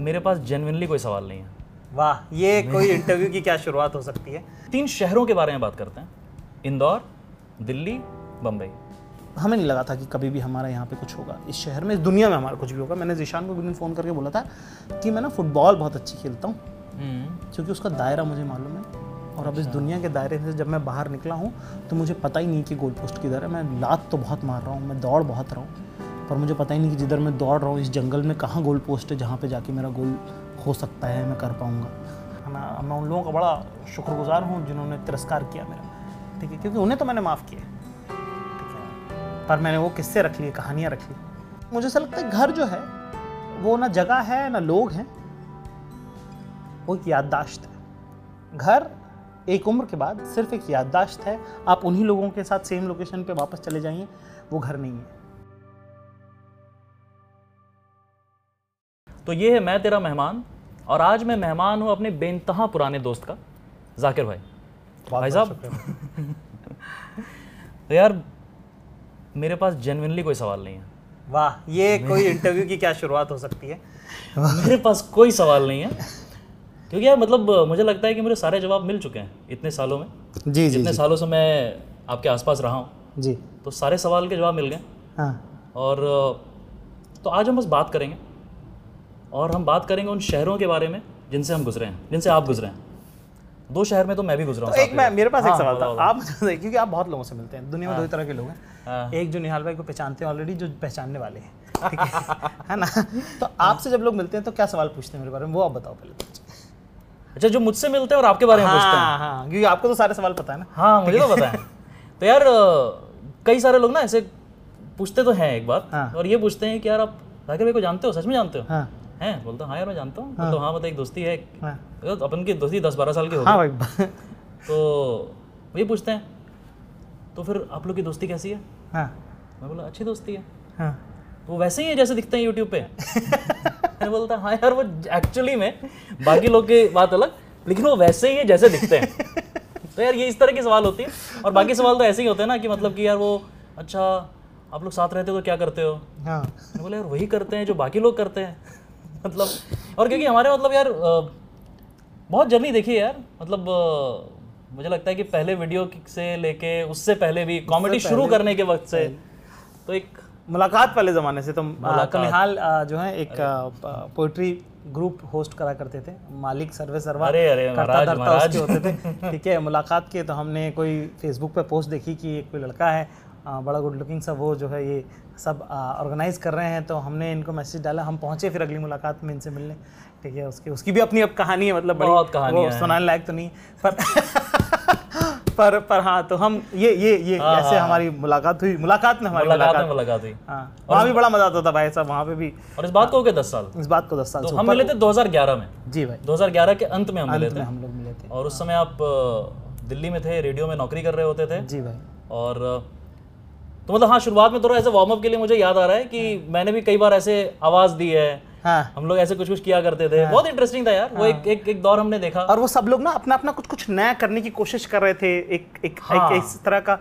मेरे पास जेनविनली कोई सवाल नहीं है। वाह ये कोई इंटरव्यू की क्या शुरुआत हो सकती है? तीन शहरों के बारे में बात करते हैं। इंदौर दिल्ली बम्बई हमें नहीं लगा था कि कभी भी हमारा यहाँ पे कुछ होगा। इस शहर में इस दुनिया में हमारा कुछ भी होगा। मैंने जिशान को भी फ़ोन करके बोला था कि मैं ना फुटबॉल बहुत अच्छी खेलता हूँ। क्योंकि उसका दायरा मुझे मालूम है। और अब इस दुनिया के दायरे से जब मैं बाहर निकला हूँ तो मुझे पता ही नहीं कि गोल पोस्ट किधर है। मैं लात तो बहुत मार रहा हूँ मैं दौड़ बहुत रहा हूँ। पर मुझे पता ही नहीं कि जिधर मैं दौड़ रहा हूँ, इस जंगल में कहाँ गोल पोस्ट है जहाँ पे जाके मेरा गोल हो सकता है, मैं कर पाऊँगा। है ना? मैं उन लोगों का बड़ा शुक्रगुजार हूँ जिन्होंने तिरस्कार किया मेरा। ठीक है? क्योंकि उन्हें तो मैंने माफ़ किया ठीक है? पर मैंने वो किस्से रख लिए, कहानियाँ रख ली। मुझे ऐसा लगता है घर जो है, वो ना जगह है, ना लोग हैं, वो एक याददाश्त है। घर एक उम्र के बाद सिर्फ़ एक याददाश्त है। आप उन्हीं लोगों के साथ सेम लोकेशन पे वापस चले जाइए, वो घर नहीं है। तो ये है मैं तेरा मेहमान और आज मैं मेहमान हूँ अपने बेनतहा पुराने दोस्त का जाकिर भाई। भाई साहब। तो यार मेरे पास जेनविनली कोई सवाल नहीं है। वाह ये कोई इंटरव्यू की क्या शुरुआत हो सकती है? मेरे पास कोई सवाल नहीं है क्योंकि यार मतलब मुझे लगता है कि मेरे सारे जवाब मिल चुके हैं इतने सालों में। जी जी इतने जी, सालों से मैं आपके आसपास रहा हूँ। जी। तो सारे सवाल के जवाब मिल गए। हाँ। और तो आज हम बस बात करेंगे। और हम बात करेंगे उन शहरों के बारे में जिनसे हम गुजरे हैं जिनसे आप गुजरे हैं। दो शहर में तो मैं भी गुजरा हूँ तो एक मैं। मेरे पास हाँ, एक हाँ, सवाल था। आप क्योंकि आप बहुत लोगों से मिलते हैं दुनिया में हाँ, दो तरह के लोग हैं। हाँ। एक जो निहाल भाई को पहचानते हैं ऑलरेडी जो पहचानने वाले हैं। है? है ना? तो आपसे जब लोग मिलते हैं तो क्या सवाल पूछते हैं मेरे बारे में? वो आप बताओ पहले अच्छा जो मुझसे मिलते हैं और आपके बारे में पूछते हैं। हाँ हाँ क्योंकि आपको तो सारे सवाल पता है ना। हाँ मुझे तो पता है। तो यार कई सारे लोग ना ऐसे पूछते तो हैं एक बार हाँ। और ये पूछते हैं कि यार आप जाकिर भाई को जानते हो सच में जानते हो। हाँ हैं बोलते हाँ यार मैं जानता हूँ तो हाँ मतलब एक दोस्ती है हाँ। तो अपन की दोस्ती दस बारह साल की हो हाँ भाई। तो ये पूछते हैं तो फिर आप लोग की दोस्ती कैसी है? हाँ। मैं बोला अच्छी दोस्ती है। हाँ। तो वो वैसे ही है जैसे दिखते हैं यूट्यूब पे। मैं बोलता हाँ यार वो एक्चुअली में बाकी लोग की बात अलग लेकिन वो वैसे ही है जैसे दिखते हैं। तो यार ये इस तरह की सवाल होती है और बाकी सवाल तो ऐसे ही होते हैं ना कि मतलब कि यार वो अच्छा आप लोग साथ रहते हो तो क्या करते हो? हाँ। मैं बोला यार वही करते हैं जो बाकी लोग करते हैं। मतलब और क्योंकि हमारे मतलब यार बहुत जर्नी देखी यार मतलब मुझे लगता है कि पहले वीडियो से लेके उससे पहले भी कॉमेडी शुरू करने के वक्त से तो एक मुलाकात वाले ज़माने से तो निहाल जो है एक पोइट्री ग्रुप होस्ट करा करते थे। मालिक सर्वे सर्वा अरे अरे करता महाराज धरता महाराज। उसके होते थे। ठीक है मुलाकात के तो हमने कोई फेसबुक पे पोस्ट देखी कि एक कोई लड़का है बड़ा गुड लुकिंग सा वो जो है ये सब ऑर्गेनाइज कर रहे हैं तो हमने इनको मैसेज डाला हम पहुँचे फिर अगली मुलाकात में इनसे मिलने। ठीक है उसकी उसकी भी अपनी अब कहानी है मतलब बहुत कहानियाँ वो सुनाने लायक तो नहीं पर पर पर हाँ तो हम ये ये ये ऐसे हमारी मुलाकात हुई मुलाकात में हमारी मुलाकात मुलाकात में मुलाकात हुई। हाँ वहाँ भी बड़ा मज़ा आता था भाई साहब वहाँ पे भी। और इस बात को हो गया दस साल। इस बात को दस साल तो हम मिले थे 2011 में। जी भाई। 2011 के अंत में हम मिले थे। हम लोग मिले थे। और उस समय आप दिल्ली में थे रेडियो में नौकरी कर रहे होते थे। जी भाई। और तो मतलब हाँ शुरुआत में थोड़ा ऐसे वार्म अप के लिए मुझे याद आ रहा है कि मैंने भी कई बार ऐसे आवाज़ दी है। हाँ। हम लोग ऐसे कुछ कुछ किया करते थे। हाँ। बहुत इंटरेस्टिंग था यार। हाँ। वो एक एक एक दौर हमने देखा। और वो सब लोग ना अपना अपना कुछ कुछ नया करने की कोशिश कर रहे थे। एक एक, हाँ। एक इस तरह का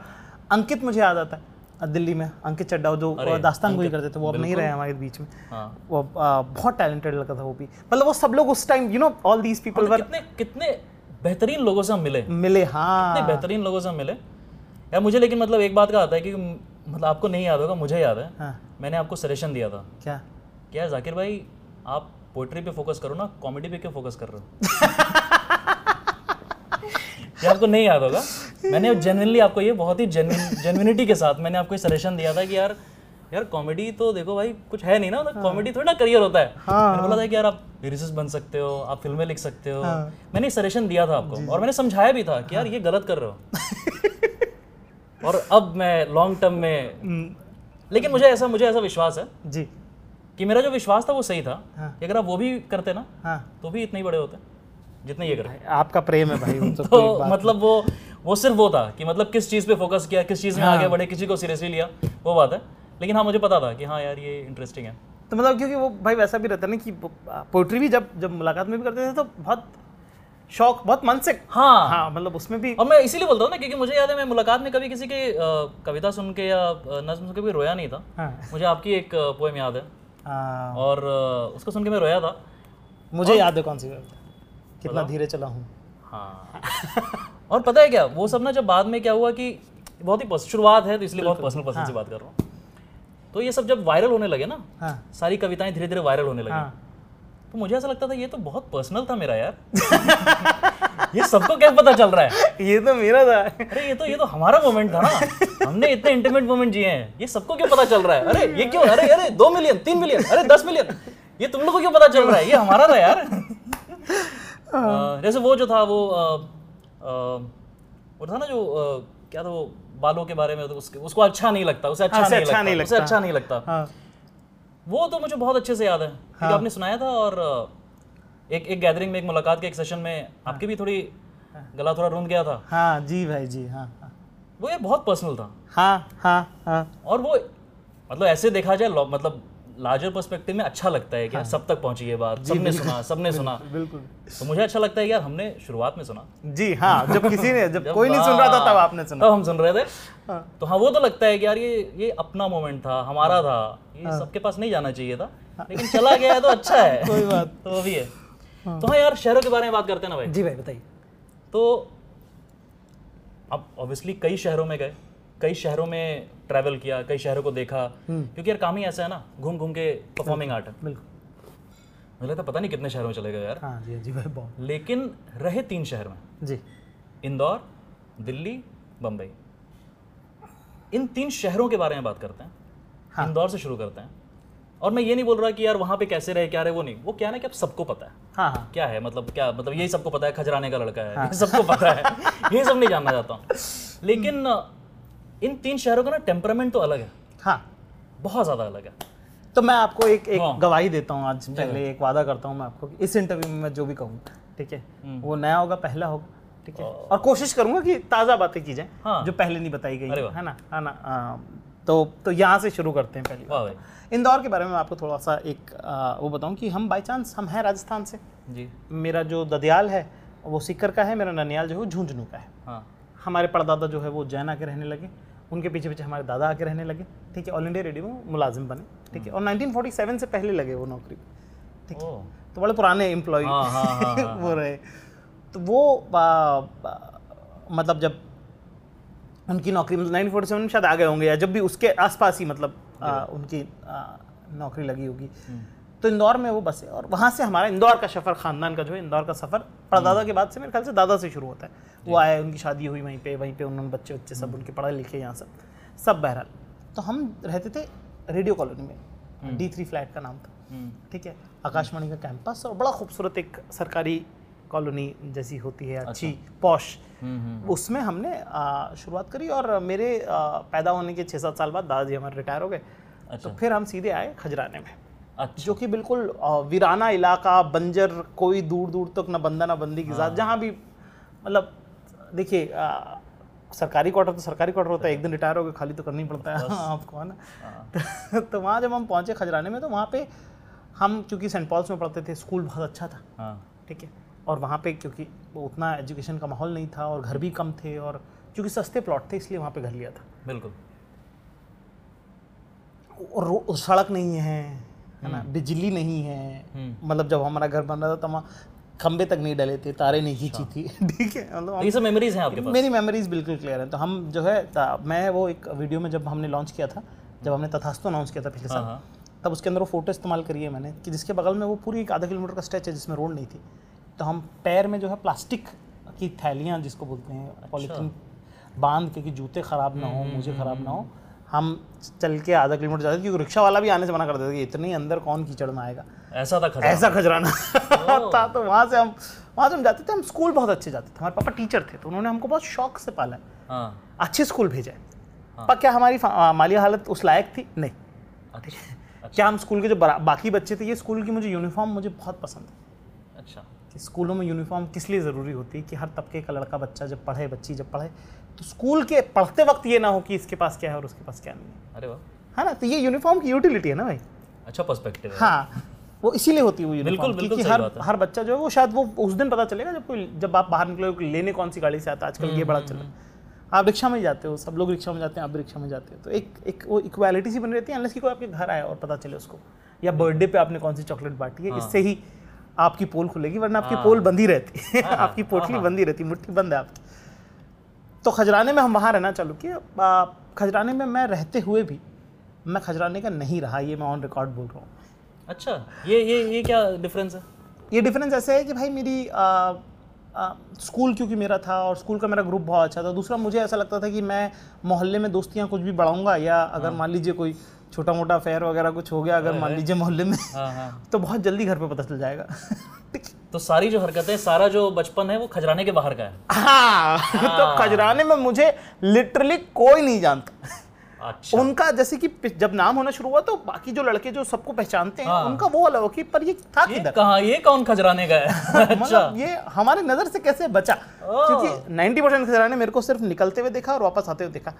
अंकित मुझे याद आता है। दिल्ली में अंकित चड्डा जो दास्तान गोई करते थे वो अब नहीं रहे हमारे बीच में। हाँ। वो आ, बहुत टैलेंटेड लड़का था वो भी। मतलब वो सब लोग उस time you know all these people कितने कितने बेहतरीन लोगों से हम मिले। मिले हाँ। कितने बेहतरीन लोगों से हम मिले। यार मुझे लेकिन मतलब एक बात का आता है कि मतलब आपको नहीं याद होगा मुझे याद है। हाँ। मैंने आपको सजेशन दिया था। क्या? क्या जाकिर भाई आप पोइट्री पे फोकस करो ना कॉमेडी पे क्यों फोकस कर रहे हो? ये आपको नहीं याद होगा। मैंने जेन्युइनली आपको ये बहुत ही जेन्युइनिटी के साथ मैंने आपको सजेशन दिया था कि यार यार कॉमेडी तो देखो भाई कुछ है नहीं ना मतलब कॉमेडी थोड़ी ना करियर होता है। हाँ। मैंने बोला था कि यार आप लिरिसिस्ट बन सकते हो आप फ़िल्में लिख सकते हो। हाँ। मैंने सजेशन दिया था आपको और मैंने समझाया भी था कि यार ये गलत कर रहे हो। और अब मैं लॉन्ग टर्म में लेकिन मुझे ऐसा मुझे ऐसा विश्वास है जी। कि मेरा जो विश्वास था वो सही था। हाँ। अगर आप वो भी करते ना हाँ। तो भी इतने ही बड़े होते जितने ये करते। आपका प्रेम है भाई तो मतलब वो वो सिर्फ़ वो था कि मतलब किस चीज़ पे फोकस किया किस चीज़ में हाँ। आगे बढ़े किसी को सीरियसली लिया वो बात है। लेकिन हाँ मुझे पता था कि हाँ यार ये इंटरेस्टिंग है। तो मतलब क्योंकि वो भाई वैसा भी रहता है ना कि पोइट्री भी जब जब मुलाकात में भी करते थे तो बहुत शौक बहुत मन से हाँ। हाँ मतलब उसमें भी और मैं इसीलिए बोलता हूँ ना क्योंकि मुझे याद है मैं मुलाकात में कभी किसी की कविता सुन के या नज्म सुन के भी रोया नहीं था। हाँ। मुझे आपकी एक पोएम याद है। हाँ, और उसको सुन के मैं रोया था। मुझे और... याद है कौन सी कितना धीरे चला हूँ। हाँ। और पता है क्या वो सब ना जब बाद में क्या हुआ कि बहुत ही शुरुआत है तो इसलिए बहुत पर्सनल पर्सन से बात कर रहा हूँ। तो ये सब जब वायरल होने लगे ना हाँ। सारी कविताएँ धीरे धीरे वायरल होने लगी। हाँ। तो मुझे ऐसा लगता था ये तो बहुत पर्सनल था मेरा यार। ये सबको क्या पता चल रहा है? ये तो मेरा था। अरे ये तो ये तो हमारा मोमेंट था ना। हमने इतने इंटीमेट मोमेंट जिए हैं। ये सबको क्यों पता चल रहा है? अरे ये क्यों? अरे अरे दो मिलियन तीन मिलियन अरे दस मिलियन ये तुम लोग को क्यों पता चल रहा है? ये हमारा था यार। अ, जैसे वो जो था वो वो था ना जो क्या था वो बालों के बारे में तो उसके उसको अच्छा नहीं लगता उसे अच्छा, हाँ, नहीं, अच्छा लगता, उसे अच्छा नहीं लगता। हाँ। वो तो मुझे बहुत अच्छे से याद है हाँ। आपने सुनाया था और एक एक गैदरिंग में एक मुलाकात के एक सेशन में हाँ। आपकी भी थोड़ी गला थोड़ा रुंध गया था हाँ जी भाई जी हाँ हाँ वो ये बहुत पर्सनल था हाँ हाँ हाँ और वो मतलब ऐसे देखा जाए मतलब लार्जर पर्सपेक्टिव में अच्छा लगता है कि यार सब तक पहुँची ये बात सबने सुना सबने सुना। बिल्कुल। तो मुझे अच्छा लगता है यार हमने शुरुआत में सुना। जी हाँ जब किसी ने जब कोई नहीं सुन रहा था तब आपने सुना। तब हम सुन रहे थे। हाँ। तो हाँ वो तो लगता है कि यार ये ये अपना मोमेंट था हमारा था ये सबके पास नहीं जाना चाहिए था लेकिन चला गया है तो अच्छा है। हाँ। कोई बात। तो वो भी है। तो हाँ यार शहरों के बारे में बात करते हैं ना भाई। जी भाई बताइए। तो अब ऑब्वियसली कई शहरों में गए। कई शहरों में ट्रैवल किया कई शहरों को देखा। हम्म। क्योंकि यार काम ही ऐसा है ना घूम घूम के परफॉर्मिंग आर्ट है। बिल्कुल। मुझे लगता है पता नहीं कितने शहरों में चले गए यार। हाँ जी जी भाई बहुत। लेकिन रहे तीन शहर में। जी। इंदौर दिल्ली बम्बई इन तीन शहरों के बारे में बात करते हैं। हाँ। इंदौर से शुरू करते हैं। और मैं ये नहीं बोल रहा कि यार वहाँ पे कैसे रहे क्या रहे वो नहीं। वो क्या ना कि अब सबको पता है। हाँ हाँ। क्या है मतलब क्या मतलब यही सबको पता है खजराने का लड़का है ये सबको पता है। ये सब नहीं जानना चाहता हूँ। लेकिन अ, इन तीन शहरों का ना टेम्परामेंट तो अलग है। हाँ। बहुत ज़्यादा अलग है। तो मैं आपको एक एक हाँ। गवाही देता हूँ आज पहले एक वादा करता हूँ मैं आपको कि इस इंटरव्यू में मैं जो भी कहूँ ठीक है? हम्म। वो नया होगा पहला होगा ठीक है? और कोशिश करूँगा कि ताज़ा बातें की जाए हाँ। जो पहले नहीं बताई गई हैं, वाह। है ना? है ना आ, तो तो यहाँ से शुरू करते हैं पहली इंदौर के बारे में मैं आपको थोड़ा सा एक आ, वो बताऊँ कि हम बाई चांस हम हैं राजस्थान से। जी। मेरा जो ददियाल है वो सिक्कर का है मेरा ननियाल जो है वो झुंझुनू का है। हाँ। हमारे परदादा जो है वो जैना के रहने लगे। उनके पीछे पीछे हमारे दादा आके रहने लगे। ठीक है ऑल इंडिया रेडियो में मुलाजिम बने। ठीक है और 1947 से पहले लगे वो नौकरी। ठीक है तो बड़े पुराने एम्प्लॉय हाँ, हाँ, हाँ, वो रहे। तो वो आ, आ, मतलब जब उनकी नौकरी मतलब नाइनटीन फोर्टी में शायद आ गए होंगे या जब भी उसके आसपास ही मतलब आ, उनकी आ, नौकरी लगी होगी। तो इंदौर में वो बसे और वहाँ से हमारा इंदौर का सफ़र ख़ानदान का जो है इंदौर का सफ़र परदादा के बाद से मेरे ख्याल से दादा से शुरू होता है। वो आए उनकी शादी हुई वहीं पे वहीं पे उन्होंने बच्चे बच्चे सब उनके पढ़े लिखे यहाँ सब सब बहरहाल। तो हम रहते थे रेडियो कॉलोनी में डी थ्री फ्लैट का नाम था। हम्म, ठीक है आकाशवाणी का कैंपस और बड़ा खूबसूरत एक सरकारी कॉलोनी जैसी होती है अच्छी पॉश हम्म, हम्म, उसमें हमने शुरुआत करी और मेरे आ, पैदा होने के छः सात साल बाद दादाजी हमारे रिटायर हो गए। अच्छा। तो फिर हम सीधे आए खजराने में। अच्छा। जो कि बिल्कुल वीराना इलाका बंजर कोई दूर दूर तक ना बंदा ना बंदी की जात जहाँ भी मतलब देखिए सरकारी क्वार्टर तो सरकारी क्वार्टर होता है एक दिन रिटायर हो गए खाली तो करना ही पड़ता है आपको है ना? हाँ, तो वहाँ जब हम पहुँचे खजराने में तो वहाँ पे हम क्योंकि सेंट पॉल्स में पढ़ते थे स्कूल बहुत अच्छा था। हाँ। ठीक है? और वहाँ पे क्योंकि उतना एजुकेशन का माहौल नहीं था और घर भी कम थे और क्योंकि सस्ते प्लॉट थे इसलिए वहाँ पे घर लिया था। बिल्कुल। और सड़क नहीं है है ना? बिजली नहीं है। हम्म। मतलब जब हमारा घर बन रहा था तो हम खंबे तक नहीं डले थे तारे नहीं खींची थी। ठीक है मतलब तो ये सब मेमोरीज हैं आपके पास? मेरी मेमोरीज बिल्कुल क्लियर है। तो हम जो है मैं वो एक वीडियो में जब हमने लॉन्च किया था जब हमने तथास्तु अनाउंस किया था पिछले हाँ साल हाँ। तब उसके अंदर वो फ़ोटो इस्तेमाल करी है मैंने कि जिसके बगल में वो पूरी एक आधा किलोमीटर का स्ट्रेच है जिसमें रोड नहीं थी। तो हम पैर में जो है प्लास्टिक की थैलियाँ जिसको बोलते हैं पॉलीथीन बाँध के कि जूते ख़राब ना हो मुझे ख़राब ना हो हम चल के आधा किलोमीटर जाते थे क्योंकि रिक्शा वाला भी आने से मना कर देता कि इतने अंदर कौन कीचड़ में आएगा? ऐसा था खजा ऐसा खजराना था तो वहाँ से हम वहाँ से हम जाते थे हम स्कूल बहुत अच्छे जाते थे। हमारे पापा टीचर थे तो उन्होंने हमको बहुत शौक से पाला। है। अच्छे स्कूल भेजा। है। पर क्या हमारी माली हालत उस लायक थी? नहीं। अच्छा। क्या हम स्कूल के जो बाकी बच्चे थे ये स्कूल की मुझे यूनिफॉर्म मुझे बहुत पसंद है। अच्छा। कि स्कूलों में यूनिफॉर्म किस लिए ज़रूरी होती है कि हर तबके का लड़का बच्चा जब पढ़े बच्ची जब पढ़े तो स्कूल के पढ़ते वक्त ये ना हो कि इसके पास क्या है और उसके पास क्या नहीं है। अरे वाह। है ना तो ये यूनिफॉर्म की यूटिलिटी है ना भाई। अच्छा पर्सपेक्टिव है। हाँ वो इसीलिए होती है वो यूनिफॉर्म बिल्कुल, क्योंकि हर हर बच्चा जो है वो शायद वो उस दिन पता चलेगा जब कोई जब आप बाहर निकलोगे लेने कौन सी गाड़ी से आता है आजकल ये बड़ा चल। रहा है आप रिक्शा में जाते हो सब लोग रिक्शा में जाते हैं आप रिक्शा में जाते हो। तो एक एक वो इक्वालिटी सी बनी रहती है अनलेस कि कोई आपके घर आया और पता चले उसको। या बर्थडे पे आपने कौन सी चॉकलेट बांटी है इससे ही आपकी पोल खुलेगी वरना आपकी पोल बंदी रहती है। आपकी पोटली बंद ही रहती मुट्ठी बंद है आपकी। तो खजराने में हम वहाँ रहना चालू किए। खजराने में मैं रहते हुए भी मैं खजराने का नहीं रहा ये मैं ऑन रिकॉर्ड बोल रहा हूँ। अच्छा ये ये ये क्या डिफरेंस है? ये डिफरेंस ऐसे है कि भाई मेरी आ, आ, स्कूल क्योंकि मेरा था और स्कूल का मेरा ग्रुप बहुत अच्छा था दूसरा मुझे ऐसा लगता था कि मैं मोहल्ले में दोस्तियाँ कुछ भी बढ़ाऊँगा या अगर मान लीजिए कोई छोटा मोटा अफेयर वगैरह कुछ हो गया अगर मान लीजिए मोहल्ले में हाँ हाँ। तो बहुत जल्दी घर पे पता चल जाएगा। तो सारी जो हरकतें सारा जो बचपन है वो खजराने के बाहर का है? हाँ तो खजराने में मुझे लिटरली कोई नहीं जानता। अच्छा। उनका जैसे कि जब नाम होना शुरू हुआ तो बाकी जो लड़के जो सबको पहचानते हैं हाँ। उनका वो अलग कि पर ये था ये कहाँ ये कौन खजराने का है? अच्छा। मतलब ये हमारे नज़र से कैसे बचा? क्योंकि 90 परसेंट खजराने मेरे को सिर्फ़ निकलते हुए देखा और वापस आते हुए देखा।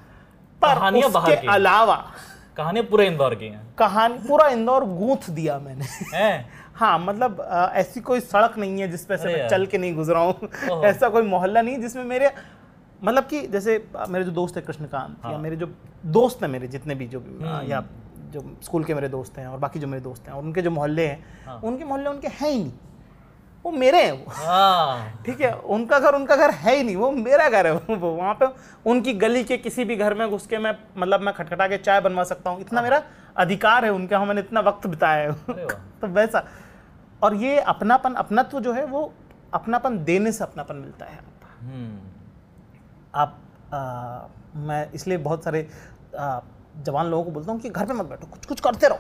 पर उसके अलावा कहानियाँ पूरे इंदौर की हैं। कहानी पूरा इंदौर गूंथ दिया मैंने। हाँ? मतलब अ, ऐसी कोई सड़क नहीं है जिस पे से मैं चल के नहीं गुजरा हूँ। ऐसा कोई मोहल्ला नहीं है जिसमें मेरे मतलब कि जैसे मेरे जो दोस्त है कृष्णकांत हाँ। या मेरे जो दोस्त हैं मेरे जितने भी जो भी, या जो स्कूल के मेरे दोस्त हैं और बाकी जो मेरे दोस्त हैं और उनके जो मोहल्ले हैं हाँ। उनके मोहल्ले उनके हैं ही नहीं। वो मेरे हैं वो। हाँ। ठीक है उनका घर उनका घर है ही नहीं वो मेरा घर है वो। वहाँ पे उनकी गली के किसी भी घर में घुस के मैं मतलब मैं खटखटा के चाय बनवा सकता हूँ। इतना मेरा अधिकार है उनके यहाँ मैंने इतना वक्त बिताया है। तो वैसा। और ये अपनापन अपनत्व जो है वो अपनापन देने से अपनापन मिलता है। हम्म। आप आ, मैं इसलिए बहुत सारे आ, जवान लोगों को बोलता हूँ कि घर पे मत बैठो कुछ कुछ करते रहो।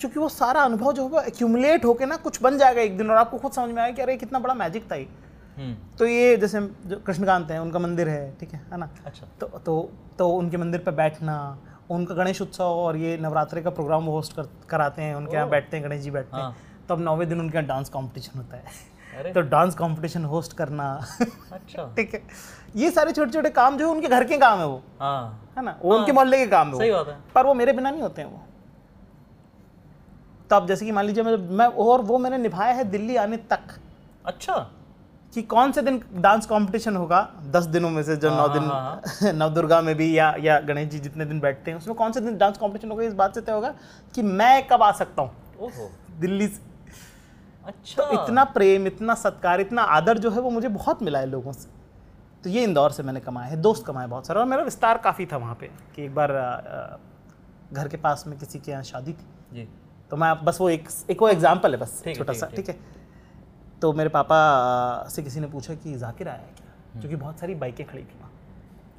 क्योंकि वो सारा अनुभव जो होगा एक्यूमुलेट होके ना कुछ बन जाएगा एक दिन और आपको खुद समझ में आएगा कि अरे कितना बड़ा मैजिक था ये। हम्म। तो ये जैसे जो कृष्णकांत हैं उनका मंदिर है ठीक है है ना? अच्छा। तो तो तो उनके मंदिर पे बैठना उनका गणेश उत्सव और ये नवरात्रि का प्रोग्राम वो होस्ट कर, कराते हैं उनके यहाँ बैठते हैं गणेश जी बैठते हाँ। हैं। तो अब नौवे दिन उनके यहाँ डांस कॉम्पिटिशन होता है। तो डांस कॉम्पिटिशन होस्ट करना। अच्छा। ठीक है। ये सारे छोटे छोटे काम जो है उनके घर के काम है वो। हाँ। है ना? वो उनके मोहल्ले के काम है वो। है। पर वो मेरे बिना नहीं होते हैं वो। तो अब जैसे कि मान लीजिए मैं मैं और वो मैंने निभाया है दिल्ली आने तक। अच्छा। कि कौन से दिन डांस कंपटीशन होगा? दस दिनों में से जो नौ दिन हाँ, नवदुर्गा में भी या या गणेश जी जितने दिन बैठते हैं उसमें कौन से दिन डांस कंपटीशन होगा? इस बात से तय होगा कि मैं कब आ सकता हूँ। दिल्ली से। अच्छा। तो इतना प्रेम इतना सत्कार इतना आदर जो है वो मुझे बहुत मिला है लोगों से। तो ये इंदौर से मैंने कमाया है दोस्त कमाए बहुत सारे। और मेरा विस्तार काफ़ी था वहाँ पे कि एक बार घर के पास में किसी के यहाँ शादी थी। जी। तो मैं बस वो एक एक वो एग्ज़ाम्पल है बस छोटा सा ठीक है तो मेरे पापा से किसी ने पूछा कि जाकिर आया है क्या? क्योंकि बहुत सारी बाइकें खड़ी थी वहाँ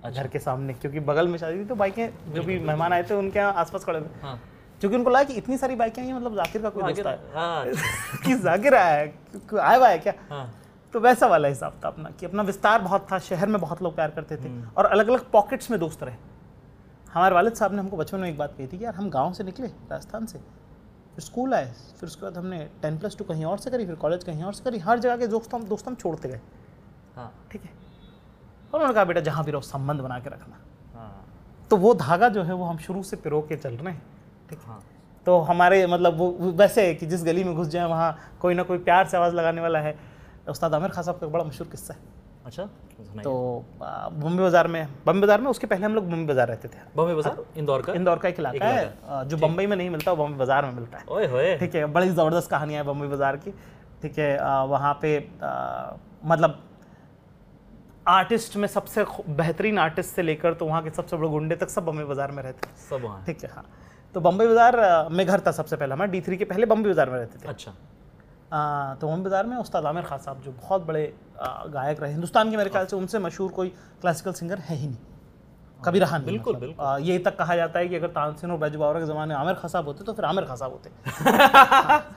अच्छा। घर के सामने क्योंकि बगल में शादी थी तो बाइकें जो भी मेहमान आए थे उनके यहाँ आसपास खड़े थे। हाँ। क्योंकि उनको लगा कि इतनी सारी बाइकें हैं मतलब जाकिर का कोई दोस्त आया। हाँ। कि जाकिर आया है आया हुआ है क्या? हाँ। तो वैसा वाला हिसाब था अपना कि अपना विस्तार बहुत था शहर में बहुत लोग प्यार करते थे और अलग अलग पॉकेट्स में दोस्त रहे। हमारे वालिद साहब ने हमको बचपन में एक बात कही थी कि यार हम गाँव से निकले राजस्थान से फिर स्कूल आए फिर उसके बाद हमने टेन प्लस टू कहीं और से करी फिर कॉलेज कहीं और से करी हर जगह के दोस्त हम दोस्त हम छोड़ते गए। हाँ। ठीक है। और उन्होंने कहा बेटा जहाँ भी रहो संबंध बना के रखना। हाँ। तो वो धागा जो है वो हम शुरू से पिरो के चल रहे हैं। ठीक है। हाँ। तो हमारे मतलब वो वैसे है कि जिस गली में घुस जाए वहाँ कोई ना कोई प्यार से आवाज़ लगाने वाला है। उस्ताद आमिर खान साहब का एक बड़ा मशहूर किस्सा है। अच्छा तो बॉम्बे बाज़ार में बॉम्बे बाज़ार में उसके पहले हम लोग बॉम्बे बाज़ार रहते थे। बॉम्बे बाज़ार? इंदौर का? इंदौर का एक इलाका है। जो बम्बई में नहीं मिलता वो बॉम्बे बाज़ार में मिलता है। ओए होए। ठीक है बड़ी ज़बरदस्त कहानियाँ है बम्बई बाज़ार की। ठीक है वहाँ पे मतलब आर्टिस्ट में सबसे बेहतरीन आर्टिस्ट से लेकर तो वहाँ के सबसे बड़े गुंडे तक सब बम्बई बाज़ार में रहते हैं सब वहाँ ठीक है हाँ। तो बम्बई बाज़ार में घर था सबसे पहले। हमारा डी थ्री के पहले बम्बई बाज़ार में रहते थे। अच्छा। तो बम्बई बाज़ार में उस्ताद आमिर खान साहब जो बहुत बड़े गायक रहे हिंदुस्तान के मेरे ख्याल से उनसे मशहूर कोई क्लासिकल सिंगर है ही नहीं। कभी रहा नहीं बिल्कुल, मतलब। बिल्कुल। आ, ये तक कहा जाता है कि अगर तानसेन और बैजू बावरा के ज़माने आमिर खान साहब होते तो फिर आमिर खान साहब होते।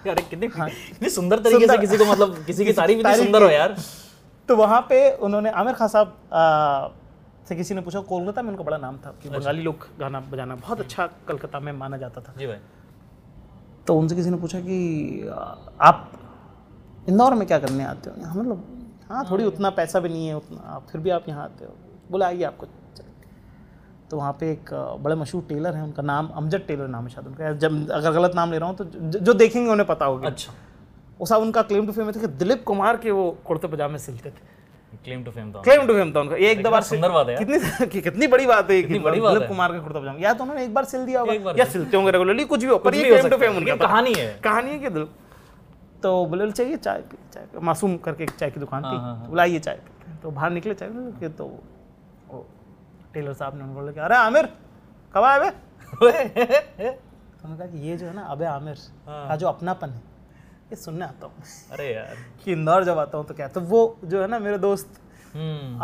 अरे कितनी कितनी सुंदर तरीके से किसी को मतलब किसी की तारीफ़ इतनी सुंदर हो यार। तो वहाँ पे उन्होंने आमिर खान साहब से किसी ने पूछा कोलकाता में उनका बड़ा नाम था कि बंगाली लोग गाना बजाना बहुत अच्छा कलकत्ता में माना जाता था। जी भाई। तो उनसे किसी ने पूछा कि आप इंदौर में क्या करने आते हो? यहाँ मतलब हाँ थोड़ी उतना पैसा भी नहीं है उतना आप फिर भी आप यहाँ आते हो। बोला आइए आपको। तो वहाँ पे एक बड़े मशहूर टेलर हैं उनका नाम अमजद टेलर नाम है शायद उनका। जब अगर गलत नाम ले रहा हूँ तो जो देखेंगे उन्हें पता होगा। अच्छा। वो साहब उनका क्लेम टू फेम था कि दिलीप कुमार के वो कुर्ते पजामे सिलते थे। क्लेम टू फेम था क्लेम टू फेम था उनका। एक दो बार सुंदर बात है कितनी कितनी बड़ी बात है कि बड़ी बात है। कुमार का कुर्ता पजामा। या तो उन्होंने एक बार सिल दिया होगा। या सिलते होंगे रेगुलरली कुछ भी हो पर ये क्लेम टू फेम उनका कहानी है। कहानी है कि दिल। तो बोले चाहिए? चाय पी चाय मासूम करके एक चाय की दुकान थी। हाँ, हाँ, तो बुलाइए चाय पी। तो बाहर निकले चाय तो टेलर साहब ने उनको बोला अरे आमिर कब आए तो उन्होंने कहा कि ये जो है ना अबे आमिर हाँ। का जो अपनापन है ये सुनने आता हूँ। अरे यार। कि इंदौर जब आता हूँ तो क्या? तो वो जो है ना मेरे दोस्त हम्म।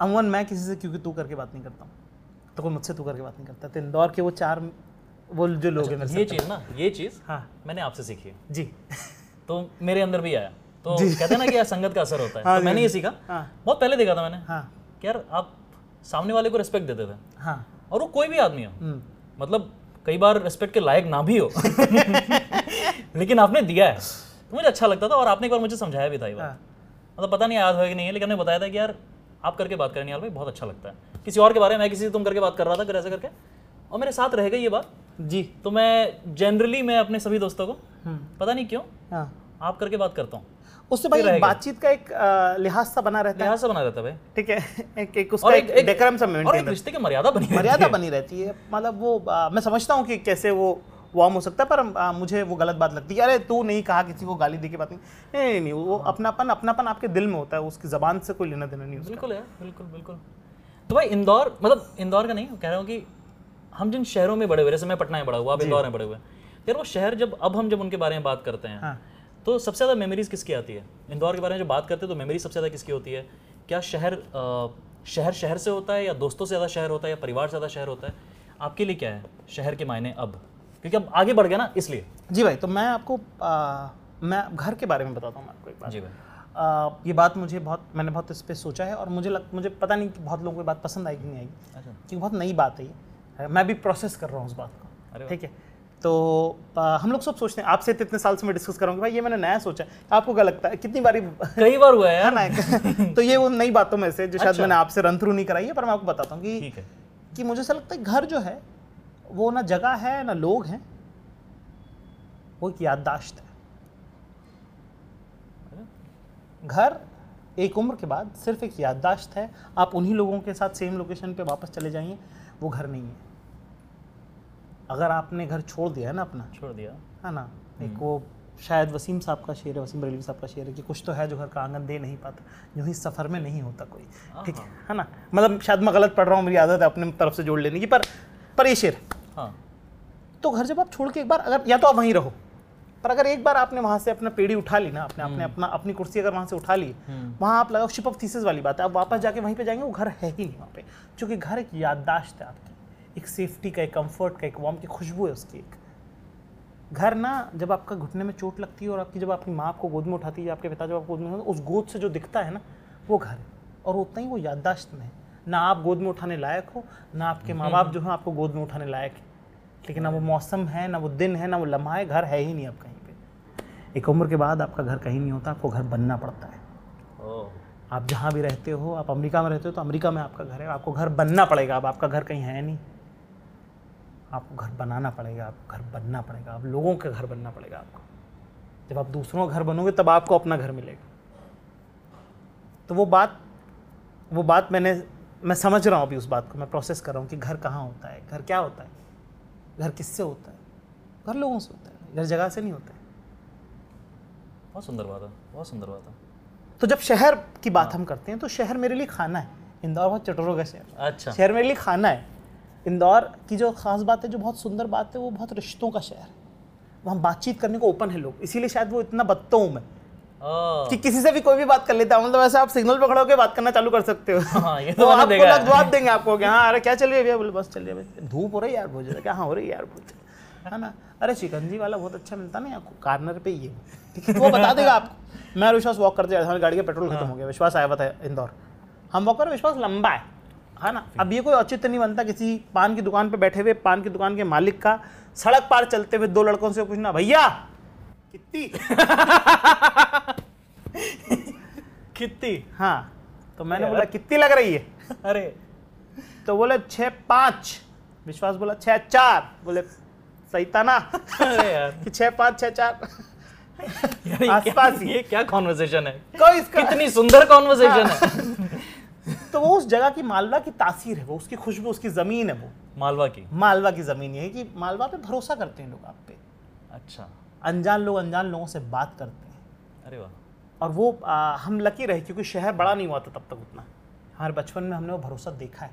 अमूमन मैं किसी से क्योंकि तू करके बात नहीं करता हूँ। तो कोई मुझसे तू करके बात नहीं करता। तो इंदौर के वो चार वो जो लोग हैं ये चीज़ ना ये चीज़ हाँ। मैंने आपसे सीखी जी। तो मेरे अंदर भी आया। तो कहते हैं ना कि यार संगत का असर होता है। हाँ तो मैंने ये सीखा। हाँ। बहुत पहले देखा था मैंने हाँ। कि यार आप सामने वाले को रिस्पेक्ट देते थे। हाँ। और वो कोई भी आदमी हो। हम्म, मतलब कई बार रिस्पेक्ट के लायक ना भी हो। लेकिन आपने दिया है। तो मुझे अच्छा लगता था और आपने एक बार मुझे समझाया भी था ये बात। हाँ। मतलब पता नहीं याद है कि नहीं है लेकिन हमने बताया था कि यार आप करके बात करें यार भाई बहुत अच्छा लगता है। किसी और के बारे में मैं किसी से तुम करके बात कर रहा था ऐसे करके। और मेरे साथ रह गई ये बात। जी। तो मैं जनरली मैं अपने सभी दोस्तों को हम्म, पता नहीं क्यों हाँ। आप करके बात करता हूँ। उससे भाई बातचीत का एक लिहाज सा बना रहता है। लिहाज से बना रहता है भाई। ठीक है एक एक उसका एक- एक एक- डेकोरम सा और मेंटेन एक रिश्ते की मर्यादा बनी रहती मर्यादा। बनी रहती है। मतलब वो आ, मैं समझता हूँ कि कैसे वो वार्म हो सकता है पर आ, मुझे वो गलत बात लगती है। अरे तू नहीं कहा किसी को गाली दे के बात नहीं। नहीं नहीं, नहीं वो हाँ। अपनापन अपनापन आपके दिल में होता है। उसकी जबान से कोई लेना देना नहीं उसका। बिल्कुल यार बिल्कुल बिल्कुल। तो भाई इंदौर मतलब इंदौर का नहीं कह रहा हूँ कि हम जिन शहरों में बड़े हुए जैसे मैं पटना में बड़ा हुआ आप इंदौर में बड़े हुए यार वो शहर जब अब हम जब उनके बारे में बात करते हैं हाँ। तो सबसे ज़्यादा मेमोरीज किसकी आती है? इंदौर के बारे में जब बात करते हैं तो मेमोरी सबसे ज़्यादा किसकी होती है? क्या शहर शहर शहर से होता है या दोस्तों से ज़्यादा शहर होता है या परिवार से ज़्यादा शहर होता है? आपके लिए क्या है शहर के मायने अब? क्योंकि अब आगे बढ़ गया ना इसलिए। जी भाई तो मैं आपको आ, मैं घर के बारे में बताता हूँ आपको एक बात। जी भाई। आ, ये बात मुझे बहुत मैंने बहुत इस पर सोचा है और मुझे लग मुझे पता नहीं कि बहुत लोगों को बात पसंद आएगी नहीं आएगी। अच्छा। क्योंकि बहुत नई बात है ये। मैं भी प्रोसेस कर रहा हूँ उस बात अरे को ठीक है? तो आ, हम लोग सब सोचते हैं आपसे इतने साल से मैं डिस्कस करूँगा भाई ये मैंने नया सोचा है। आपको क्या लगता है? कितनी बारी कई बार हुआ है है यार ना तो ये वो नई बातों में से जो शायद अच्छा। मैंने आपसे रन थ्रू नहीं कराई है पर मैं आपको बताता हूँ कि कि मुझे ऐसा लगता है घर जो है वो ना जगह है ना लोग हैं वो एक याददाश्त है। घर एक उम्र के बाद सिर्फ़ एक याददाश्त है। आप उन्हीं लोगों के साथ सेम लोकेशन पे वापस चले जाइए वो घर नहीं है। अगर आपने घर छोड़ दिया है ना अपना छोड़ दिया। है ना? एक वो शायद वसीम साहब का शेर है वसीम बरेलवी साहब का शेर है कि कुछ तो है जो घर का आँगन दे नहीं पाता यूँ ही सफ़र में नहीं होता कोई ठीक है। है ना? मतलब शायद मैं गलत पढ़ रहा हूँ मेरी आदत है अपने तरफ़ से जोड़ लेने की पर पर ये शेर हाँ। तो घर जब आप छोड़ के एक बार अगर या तो आप वहीं रहो पर अगर एक बार आपने वहाँ से अपना पेड़ी उठा ली ना आपने अपने अपना अपनी कुर्सी अगर वहाँ से उठा ली वहाँ आप लगाओ शिप ऑफ़ थीसिस वाली बात है। आप वापस जाके वहीं पे जाएँगे वो घर है ही नहीं वहाँ पे क्योंकि घर एक याददाश्त है आपकी। एक सेफ्टी का एक कंफर्ट का एक वार्म की खुशबू है उसकी एक। घर ना जब आपका घुटने में चोट लगती है और आपकी जब आपकी माँ आपको गोद में उठाती है आपके पिता जब आपको गोद में उठाते उस गोद से जो दिखता है ना वो घर है। और उतना ही वो याददाश्त में है। ना आप गोद में उठाने लायक हो ना आपके माँ बाप जो है आपको गोद में उठाने लायक है। लेकिन ना वो मौसम है ना वो दिन है ना वो लम्हा है घर है ही नहीं अब कहीं पे। एक उम्र के बाद आपका घर कहीं नहीं होता आपको घर बनना पड़ता है। आप जहाँ भी रहते हो आप अमेरिका में रहते हो तो अमेरिका में आपका घर है आपको घर बनना पड़ेगा। अब आपका घर कहीं है नहीं। आपको घर बनाना पड़ेगा आपको घर बनना पड़ेगा आप लोगों का घर बनना पड़ेगा आपको। जब आप दूसरों का घर बनोगे तब आपको अपना घर मिलेगा। तो वो बात वो बात मैंने मैं समझ रहा हूँ अभी उस बात को मैं प्रोसेस कर रहा हूँ कि घर कहाँ होता है घर क्या होता है घर किससे होता है? घर लोगों से होता है घर जगह से नहीं होता है। बहुत सुंदर बात है बहुत सुंदर बात है। तो जब शहर की बात हम करते हैं तो शहर मेरे लिए खाना है इंदौर बहुत चटोरों का शहर। अच्छा। शहर मेरे लिए खाना है इंदौर की जो खास बात है जो बहुत सुंदर बात है वो बहुत रिश्तों का शहर है। वहाँ बातचीत करने को ओपन है लोग। इसीलिए शायद वो इतना बदता हूँ मैं। कि किसी से भी कोई भी बात कर लेता हूँ मतलब ऐसे आप सिग्नल पे खड़े होकर बात करना चालू कर सकते हो। हाँ, ये तो तो आपको लोग जवाब देंगे आपको कि हाँ अरे क्या चल रही है भैया? बोले बस चल रही है धूप हो रही है यार भोजन क्या हाँ हो रही है यार भोजन है ना? अरे शिकंजी वाला बहुत अच्छा मिलता ना आपको कार्नर पे ही है है? तो वो बता देगा आपको। मैं विश्वास वॉक करते हमारी गाड़ी का पेट्रोल खत्म हो गया। विश्वास आया हुआ था इंदौर। हम वॉक कर विश्वास लंबा है। है ना? अब ये कोई औचित्य नहीं बनता किसी पान की दुकान पे बैठे हुए पान की दुकान के मालिक का सड़क पार चलते हुए दो लड़कों से पूछना भैया! कितनी कितनी हाँ। तो मैंने बोला कितनी लग रही है? अरे। तो बोले छः पाँच। विश्वास बोला छः चार। बोले सही था ना कि छः पाँच छः चार? आसपास ये क्या कॉन्वर्सेशन है? कोई इसका कितनी सुंदर कॉन्वर्सेशन है। तो वो उस जगह की मालवा की तासीर है वो उसकी खुशबू उसकी ज़मीन है वो। मालवा की? मालवा की ज़मीन ये है कि मालवा पे भरोसा करते हैं लोग आप पे। अच्छा। अनजान लोग अनजान लोगों से बात करते हैं। अरे वाह। और वो आ, हम लकी रहे क्योंकि शहर बड़ा नहीं हुआ था तब तक उतना। हमारे बचपन में हमने वो भरोसा देखा है।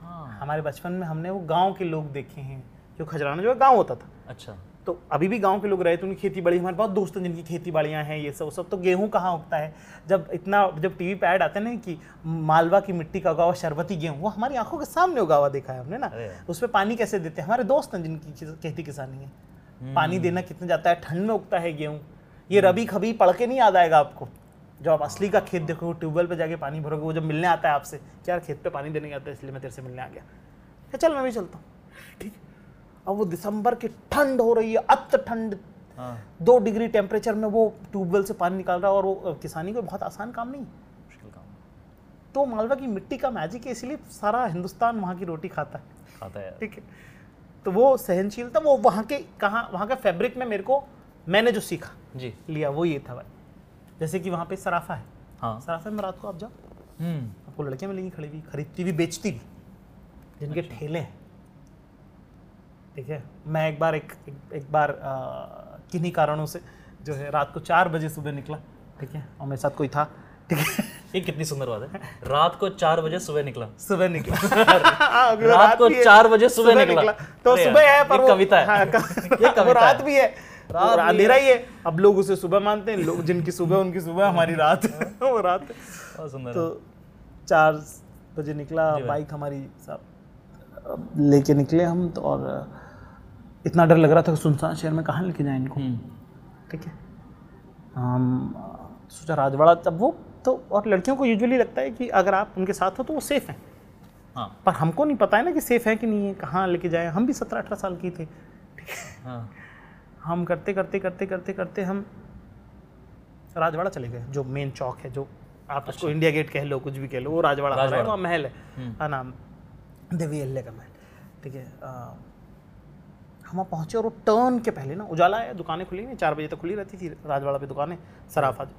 हाँ। हमारे बचपन में हमने वो गाँव के लोग देखे हैं जो खजराना जो गाँव होता था। अच्छा। तो अभी भी गाँव के लोग रहे तो उनकी खेती बाड़ी हमारे बहुत दोस्त हैं जिनकी खेती बाड़ियाँ हैं ये सब सब तो गेहूँ कहाँ उगता है? जब इतना जब टीवी पे ऐड आते हैं ना कि मालवा की मिट्टी का उगा हुआ शरबती गेहूँ वो हमारी आँखों के सामने उगा हुआ देखा है हमने ना। उस पर पानी कैसे देते हैं? हमारे दोस्त हैं जिनकी खेती किसानी है। पानी देना कितना जाता है? ठंड में उगता है गेहूँ। ये रबी खबी पढ़ के नहीं याद आएगा आपको? जब आप असली का खेत देखो ट्यूबवेल पे जाके पानी भरोगे वो जब मिलने आता है आपसे कि यार खेत पे पानी देने आता है इसलिए मैं तेरे से मिलने आ गया? क्या चल मैं भी चलता हूँ। ठीक। है अब वो दिसंबर की ठंड हो रही है अत ठंड। हाँ। दो डिग्री टेम्परेचर में वो ट्यूबवेल से पानी निकाल रहा है और वो किसानी को बहुत आसान काम नहीं। मुश्किल काम तो मालवा की मिट्टी का मैजिक है इसलिए सारा हिंदुस्तान वहाँ की रोटी खाता है। खाता है ठीक है? तो वो सहनशीलता वो वहाँ के कहाँ वहाँ का फैब्रिक में मेरे को मैंने जो सीखा जी। लिया वो ये था भाई। जैसे कि वहाँ पे सराफा है। हाँ। सराफा में रात को आप जाओ। हम्म। आपको लड़कियाँ मिलेंगी खड़ी हुई खरीदती भी बेचती भी जिनके अच्छा। ठेले हैं। ठीक है? मैं एक बार एक एक, एक बार किन्हीं कारणों से जो है रात को चार बजे सुबह निकला ठीक है? और मेरे साथ कोई था ठीक है? ये कितनी सुंदर बात है। रात को चार बजे सुबह निकला। सुबह निकला। हाँ, रात को चार बजे सुबह निकला। तो सुबह है पर कविता है। हाँ, कविता रात भी है। अंधेरा ही। है अब लोग उसे सुबह मानते हैं। लोग जिनकी सुबह उनकी सुबह हमारी रात। वो रात। तो चार बजे निकला बाइक हमारी सब लेके निकले हम तो और इतना डर लग रहा था कि सुनसान शहर में कहाँ लेके जाए इनको। हम्म। ठीक है? हम सोचा राजवाड़ा तब वो तो और लड़कियों को यूजुअली लगता है कि अगर आप उनके साथ हो तो वो सेफ़ हैं। हाँ। पर हमको नहीं पता है ना कि सेफ़ है कि नहीं है कहाँ लेके जाए। हम भी सत्रह अठारह साल की थे। ठीक है? हाँ। हम करते करते करते करते करते हम राजवाड़ा चले गए। जो मेन चौक है जो आप उसको इंडिया गेट कह लो कुछ भी कह लो वो राजवाड़ा। राजवाड़ा। महल है। हम्म। नाम देवी अल्ले का महल। ठीक है? हम वहाँ पहुँचे और वो टर्न के पहले ना उजाला है दुकानें खुली नहीं चार बजे तक खुली रहती थी राजवाड़ा पे दुकानें सराफा जो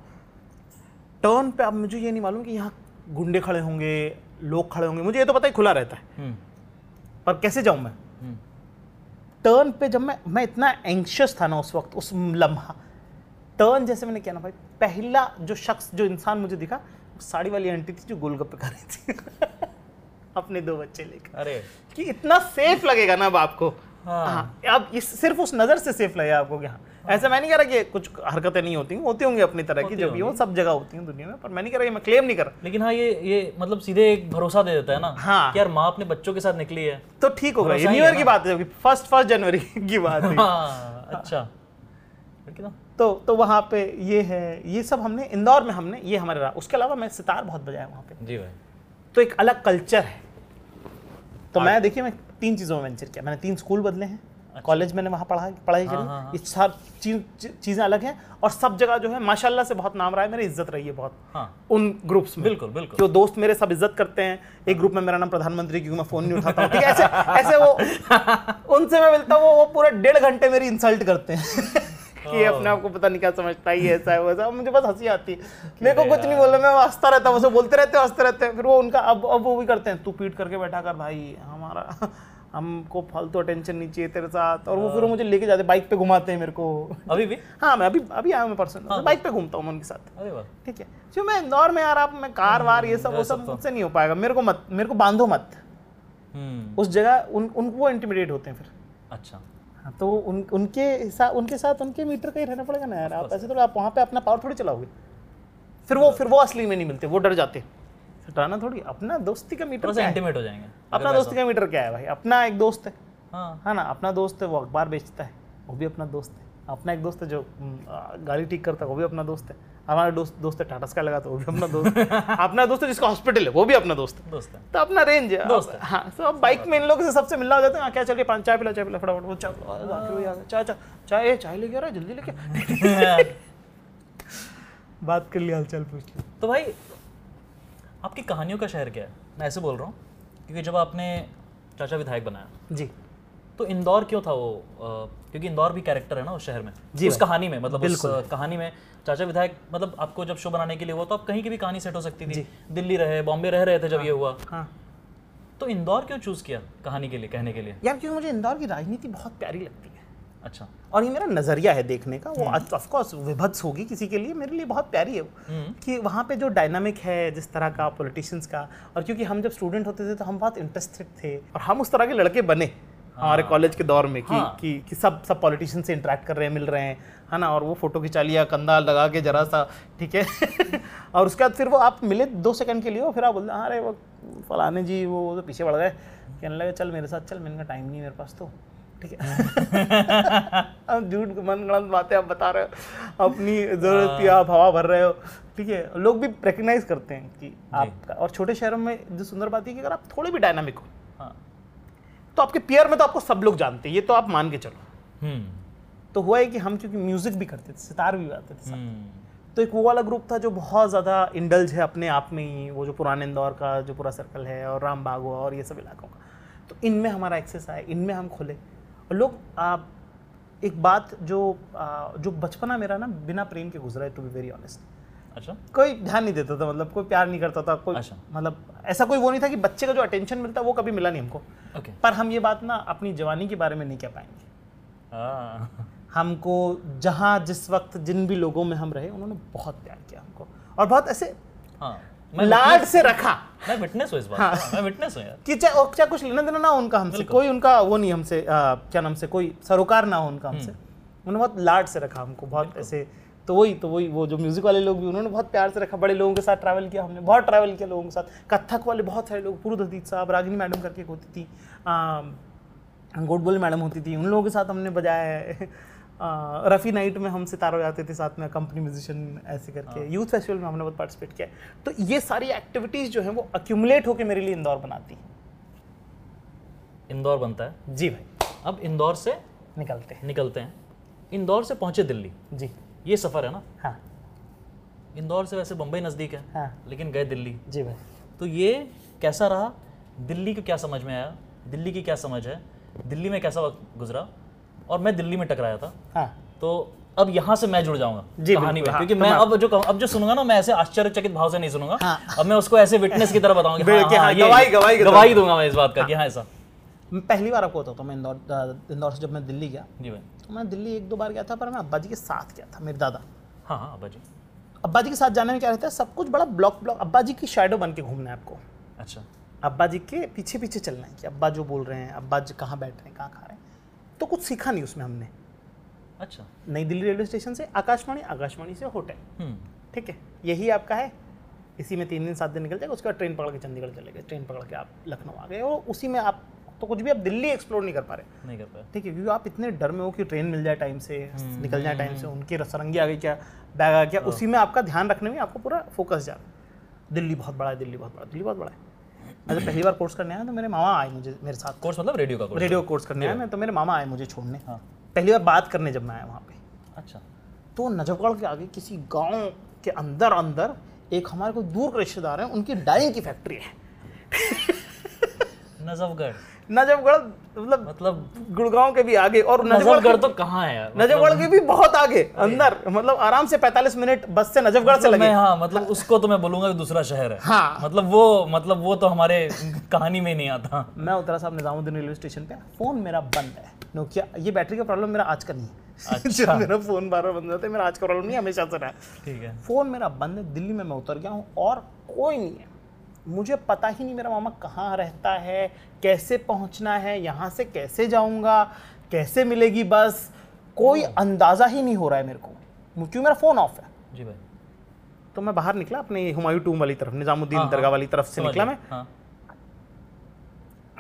टर्न पे अब मुझे ये नहीं मालूम कि यहाँ गुंडे खड़े होंगे लोग खड़े होंगे मुझे ये तो पता ही खुला रहता है। हम्म। पर कैसे जाऊँ मैं? हम्म। टर्न पे जब मैं मैं इतना एंक्शियस था ना उस वक्त उस लम्हा। टर्न जैसे मैंने किया ना भाई पहला जो शख्स जो इंसान मुझे दिखा साड़ी वाली आंटी थी जो गोलगप्पे खा रही थी। अपने दो बच्चे लेकर। अरे। कि इतना सेफ़ लगेगा ना अब आपको? हाँ। हाँ अब इस सिर्फ़ उस नज़र से सेफ़ लगे आपको कि हाँ। ऐसा मैं नहीं कह रहा कि कुछ हरकतें नहीं होती होती होंगी अपनी तरह की जो भी हो सब जगह होती हैं दुनिया में पर मैं नहीं कह रहा ये मैं क्लेम नहीं कर रहा। लेकिन हाँ ये ये मतलब सीधे एक भरोसा दे देता है ना हाँ। कि यार माँ अपने बच्चों के साथ निकली है। तो ठीक होगा ये न्यू ईयर की बात है फ़र्स्ट फ़र्स्ट जनवरी की बात है। हाँ अच्छा। तो तो वहाँ पे ये है ये सब हमने इंदौर में हमने ये हमारे रहा उसके अलावा मैं सितार बहुत बजाया वहाँ पे। जी भाई। तो एक अलग कल्चर है। तो मैं देखिए मैं तीन चीज़ों में वेंचर किया। मैंने तीन स्कूल बदले हैं। कॉलेज मैंने वहाँ पढ़ा पढ़ाई करी। हाँ। ये सब चीज- चीज़ें अलग हैं और सब जगह जो है माशाल्लाह से बहुत नाम रहा है। मेरी इज़्ज़त रही है बहुत हाँ। उन ग्रुप्स में। बिल्कुल बिल्कुल। जो दोस्त मेरे सब इज़्ज़त करते हैं एक ग्रुप में मेरा नाम प्रधानमंत्री क्योंकि मैं फ़ोन नहीं उठाता हूँ। ऐसे ऐसे वो उनसे मैं मिलता हूँ वो पूरे डेढ़ घंटे मेरी इंसल्ट करते हैं। कि ये अपने आप को पता नहीं क्या समझता है ऐसा है वैसा मुझे बस हँसी आती है। मेरे को कुछ नहीं बोलना मैं हंसता रहता हूँ बोलते रहते हँसते रहते हैं। फिर वो उनका अब अब वो भी करते हैं तू पीट करके बैठा कर भाई हमारा हमको फालतू अटेंशन नहीं चाहिए तेरे साथ। और वो फिर मुझे लेके जाते बाइक पे घुमाते हैं मेरे को। अभी भी? हाँ मैं अभी अभी आया हूँ मैं पर्सन। बाइक पे घूमता हूँ उनके साथ। अरे ठीक है। जो मैं इंदौर में यार आप मैं कार वार ये सब वो सब मुझसे नहीं हो पाएगा। मेरे को मत मेरे को बांधो मत। हम्म। उस जगह उन वो इंटिमिडेट होते हैं फिर। अच्छा। हाँ तो उन उनके हिसाब उनके साथ उनके मीटर का ही रहना पड़ेगा ना यार। आप ऐसे तो आप वहाँ पे अपना पावर थोड़ी चलाओगे। फिर वो फिर वो असली में नहीं मिलते वो डर जाते। हटाना थोड़ी अपना दोस्ती का मीटर है? इंटीमेट हो जाएँगे अपना दोस्ती का मीटर क्या है भाई? अपना एक दोस्त है। हाँ। हाँ ना अपना दोस्त है वो अखबार बेचता है वो भी अपना दोस्त है। अपना एक दोस्त है जो हम्म, गाड़ी ठीक करता है वो भी अपना दोस्त है। हमारा दोस्त दोस्त है टाटा स्काई लगाता है वो भी अपना दोस्त अपना दोस्त है जिसका हॉस्पिटल है वो भी अपना दोस्त है। दोस्त है। तो अपना रेंज है। दोस्त अब- हाँ तो अब बाइक में इन लोगों से सबसे मिलना हो जाता है हाँ, क्या चल रही है? चाय पिला चाय पिला फटाफट वो गए, चाय चाय चाय चाय लेके आ रहा है जल्दी लेके बात कर लिया हालचाल पूछ तो भाई आपकी कहानियों का शहर क्या है? मैं ऐसे बोल रहा हूँ क्योंकि जब आपने चाचा विधायक बनाया जी। तो इंदौर क्यों था वो क्योंकि इंदौर भी कैरेक्टर है ना उस शहर में? जी उस कहानी में मतलब उस कहानी में चाचा विधायक मतलब आपको जब शो बनाने के लिए हुआ तो आप कहीं की भी कहानी सेट हो सकती थी। दिल्ली रहे बॉम्बे रह रहे थे जब ये हुआ। हाँ। तो इंदौर क्यों चूज़ किया कहानी के लिए कहने के लिए? यार क्योंकि मुझे इंदौर की राजनीति बहुत प्यारी लगती है। अच्छा। और ये मेरा नज़रिया है देखने का वो ऑफ़ कोर्स विभत्स होगी किसी के लिए मेरे लिए बहुत प्यारी है वो। हम्म। कि वहाँ पे जो डायनामिक है जिस तरह का पॉलिटिशियंस का और क्योंकि हम जब स्टूडेंट होते थे तो हम बहुत इंटरेस्टेड थे और हम उस तरह के लड़के बने। हमारे कॉलेज के दौर में कि, हाँ। कि कि सब सब पॉलिटिशियन से इंटरेक्ट कर रहे हैं मिल रहे हैं है ना? और वो फ़ोटो खिंचा लिया कंधा लगा के जरा सा ठीक है? और उसके बाद फिर वो आप मिले दो सेकंड के लिए और फिर आप बोलते हाँ अरे वो फलाने जी वो तो पीछे बढ़ गए। कहने लगे चल मेरे साथ चल मैंने कहा टाइम नहीं मेरे पास तो। ठीक है? अब झूठ मन गलत बातें आप बता रहे हो अपनी ज़रूरत की आप हवा भर रहे हो ठीक है? लोग भी रिकग्नाइज करते हैं कि आप और छोटे शहरों में जो सुंदर बात है कि अगर आप थोड़े भी डायनामिक हो हाँ तो आपके पेयर में तो आपको सब लोग जानते हैं ये तो आप मान के चलो। हम्म। तो हुआ है कि हम क्योंकि म्यूज़िक भी करते थे सितार भी बजाते थे। हम्म। तो एक वो वाला ग्रुप था जो बहुत ज़्यादा इंडल्ज है अपने आप में ही वो जो पुराने इंदौर का जो पूरा सर्कल है और राम हुआ और ये सब इलाकों का। तो इनमें हमारा एक्सेस आया इनमें हम खोले। और लोग आ, एक बात जो आ, जो बचपना मेरा ना बिना प्रेम के गुजरा है टू बी वेरी ऑनेस्ट अच्छा। कोई ध्यान नहीं देता था मतलब कोई प्यार नहीं करता था कोई अच्छा। मतलब ऐसा कोई वो नहीं था कि बच्चे का जो अटेंशन मिलता वो कभी मिला नहीं हमको। ओके पर हम ये बात ना अपनी जवानी के बारे में नहीं कह पाएँगे। हाँ। हमको जहाँ जिस वक्त जिन भी लोगों में हम रहे उन्होंने बहुत प्यार किया हमको। और बहुत ऐसे हाँ। लाड से रखा। मैं विटनेस हूँ इस बात का मैं विटनेस हूँ यार। कि चाहे चाहे कुछ लेना देना ना हो उनका हमसे कोई उनका वो नहीं हमसे क्या नाम से कोई सरोकार ना हो उनका हमसे। उन्होंने बहुत लाड से रखा हमको बहुत ऐसे तो वही तो वही वो जो म्यूज़िक वाले लोग भी उन्होंने बहुत प्यार से रखा बड़े लोगों के साथ ट्रैवल किया हमने बहुत ट्रैवल किया लोगों के साथ। कथक वाले बहुत सारे लोग पुरुद हदीद साहब रागिनी मैडम करके एक होती थी गोडबोल मैडम होती थी उन लोगों के साथ हमने बजाया है। रफ़ी नाइट में हम सितारों जाते थे साथ में कंपनी म्यूजिशियन ऐसे करके यूथ फेस्टिवल में हमने बहुत पार्टिसिपेट किया। तो ये सारी एक्टिविटीज़ जो हैं वो अक्यूमुलेट होकर मेरे लिए इंदौर बनाती हैं। इंदौर बनता है? जी भाई। अब इंदौर से निकलते हैं। निकलते हैं। इंदौर से पहुँचे दिल्ली। जी। ये सफ़र है ना? हाँ। इंदौर से वैसे बम्बई नज़दीक है हाँ। लेकिन गए दिल्ली। जी भाई। तो ये कैसा रहा? दिल्ली को क्या समझ में आया? दिल्ली की क्या समझ है? दिल्ली में कैसा वक्त गुजरा? और मैं दिल्ली में टकराया था। हाँ। तो अब यहाँ से मैं जुड़ जाऊँगा जी, कहानी में हाँ, क्योंकि तो मैं अब जो अब जो सुनूँगा ना मैं ऐसे आश्चर्यचकित भाव से नहीं सुनूँगा। हाँ। अब मैं उसको ऐसे विटनेस की तरह बताऊँगा हाँ, हाँ, हाँ, गवाही- गवाही गवाही दूँगा मैं इस बात का कि हाँ। ऐसा। मैं पहली बार आपको बताता हूँ मैं इंदौर इंदौर से जब मैं दिल्ली गया। जी भाई। तो मैं दिल्ली एक दो बार गया था पर मैं अब्बा जी के साथ गया था मेरे दादा। हाँ हाँ अब्बा जी अब्बा जी के साथ जाने में क्या रहता है सब कुछ बड़ा ब्लॉक ब्लॉक अब्बा जी की शेडो बन के घूमना है आपको। अच्छा। अब्बा जी के पीछे पीछे चलना है कि अब्बा जो बोल रहे हैं अब्बा जी कहाँ बैठ रहे हैं कहाँ खा रहे हैं तो कुछ सीखा नहीं उसमें हमने। अच्छा। नई दिल्ली रेलवे स्टेशन से आकाशवाणी आकाशवाणी से होटल। हम्म। ठीक है यही आपका है। इसी में तीन दिन सात दिन निकल जाएगा उसके बाद ट्रेन पकड़ के चंडीगढ़ चले गए। ट्रेन पकड़ के आप लखनऊ आ गए और उसी में आप तो कुछ भी आप दिल्ली एक्सप्लोर नहीं कर पा रहे। नहीं कर पाया ठीक है क्योंकि आप इतने डर में हो कि ट्रेन मिल जाए टाइम से निकल जाए टाइम से उनकी रसरंगी आ गई क्या बैग आ गया उसी में आपका ध्यान रखने में आपको पूरा फोकस जा रहा है। दिल्ली बहुत बड़ा है दिल्ली बहुत बड़ा दिल्ली बहुत बड़ा है। मैं जब पहली बार कोर्स करने आया तो मेरे मामा आए मुझे मेरे साथ। कोर्स मतलब रेडियो का कोर्स रेडियो कोर्स करने आया मैं तो मेरे मामा आए मुझे छोड़ने। हाँ। पहली बार बात करने जब मैं आया वहाँ पे। अच्छा। तो नजफगढ़ के आगे किसी गाँव के अंदर अंदर एक हमारे कोई दूर के रिश्तेदार हैं उनकी डाइंग की फैक्ट्री है। नजफगढ़। नजफगढ़ मतलब मतलब गुड़गांव के भी आगे और नजफगढ़ तो कहाँ है? नजफगढ़ के भी बहुत आगे अंदर मतलब आराम से 45 मिनट बस से नजफगढ़ से मतलब लगे। मैं हाँ मतलब उसको तो मैं बोलूँगा कि दूसरा शहर है। हाँ। मतलब वो मतलब वो तो हमारे कहानी में नहीं आता। मैं उतरा साहब निजामुद्दीन रेलवे स्टेशन पे फ़ोन मेरा बंद है। नोकिया ये बैटरी का प्रॉब्लम मेरा आज का नहीं है। अच्छा। मेरा फ़ोन बार बार बंद होता है मेरा आज का प्रॉब्लम नहीं हमेशा से रहा। ठीक है। फ़ोन मेरा बंद है दिल्ली में मैं उतर गया हूँ और कोई नहीं है। मुझे पता ही नहीं मेरा मामा कहाँ रहता है कैसे पहुँचना है यहाँ से कैसे जाऊँगा कैसे मिलेगी बस कोई अंदाज़ा ही नहीं हो रहा है मेरे को। क्योंकि मेरा फ़ोन ऑफ़ है? जी भाई। तो मैं बाहर निकला अपने हुमायूं टूम वाली तरफ़ निजामुद्दीन हाँ, दरगाह हाँ। वाली तरफ़ से निकला मैं। हाँ।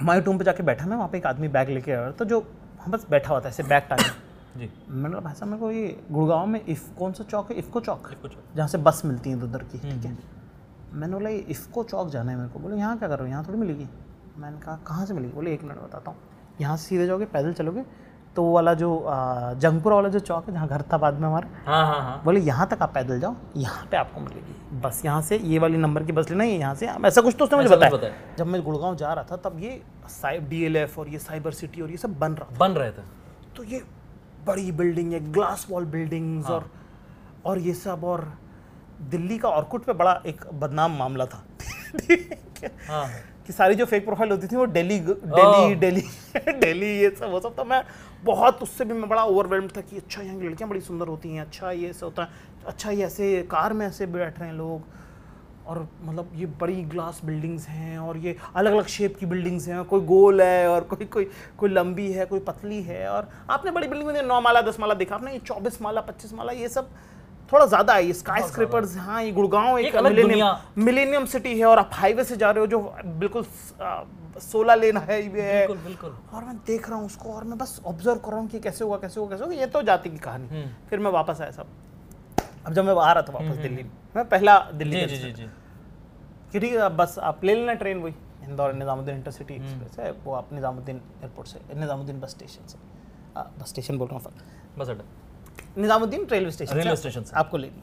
हुमायूं टूम पे जाके बैठा मैं वहाँ पे एक आदमी बैग लेके आया। तो जो हम बस बैठा हुआ था ऐसे बैग टाइम जी। मैंने भाई साहब मेरे को ये गुड़गांव में इफ़ कौन सा चौक है? इफ़को चौक। कुछ जहाँ से बस मिलती है उधर की ठीक है? मैंने बोला इफ़को चौक जाना है मेरे को। बोले यहाँ क्या कर रहे हो? यहाँ थोड़ी मिलेगी? मैंने कहा कहाँ से मिलेगी? बोले एक मिनट बताता हूँ। यहाँ से सीधे जाओगे पैदल चलोगे तो वो वाला जो जंगपुरा वाला जो चौक है जहाँ घर था बाद में हमारा हाँ हाँ हाँ। बोले यहाँ तक आप पैदल जाओ यहाँ पे आपको मिलेगी। बस यहाँ से ये वाली नंबर की बस लेना है यहाँ से ऐसा कुछ तो उसने मुझे बताया। बताया। जब मैं गुड़गांव जा रहा था तब ये साइब डी और ये साइबर सिटी और ये सब बन रहा बन रहे थे। तो ये बड़ी बिल्डिंग है ग्लास वॉल बिल्डिंग्स और और ये सब और दिल्ली का ऑर्कुट पे बड़ा एक बदनाम मामला था। हाँ? कि सारी जो फेक प्रोफ़ाइल होती थी वो दिल्ली दिल्ली दिल्ली दिल्ली ये सब वो सब तो मैं बहुत उससे भी मैं बड़ा ओवरवेल्म था कि अच्छा यहाँ की लड़कियाँ बड़ी सुंदर होती हैं अच्छा ये ऐसा होता है अच्छा ये ऐसे कार में ऐसे बैठ रहे हैं लोग। और मतलब ये बड़ी ग्लास बिल्डिंग्स हैं और ये अलग अलग शेप की बिल्डिंग्स हैं कोई गोल है और कोई कोई कोई लंबी है कोई पतली है। और आपने बड़ी बिल्डिंग में नौ माला दस माला देखा आपने ये चौबीस माला पच्चीस माला ये सब थोड़ा ज़्यादा है ये स्काई स्क्रेपर्स हाँ ये गुड़गांव एक, एक मिलेनियम मिलेनियम सिटी है और आप हाईवे से जा रहे हो जो बिल्कुल सोलह लेन है। बिल्कुल बिल्कुल। और मैं देख रहा हूँ उसको और मैं बस ऑब्ज़र्व कर रहा हूँ कि कैसे हुआ कैसे हुआ कैसे हुआ। ये तो जाती की कहानी। हम्म। फिर मैं वापस आया सब। अब जब मैं आ रहा था वापस दिल्ली में पहला दिल्ली जी जी जी जी। कि ठीक है बस आप ले लेना ट्रेन वही इंदौर निज़ामुद्दीन इंटरसिटी एक्सप्रेस है वो आप निज़ामुद्दीन एयरपोर्ट से निज़ामुद्दीन बस स्टेशन से। बस स्टेशन बोल रहा हूँ बस अड्डा। Nizamuddin railway station railway station. आपको ले ली।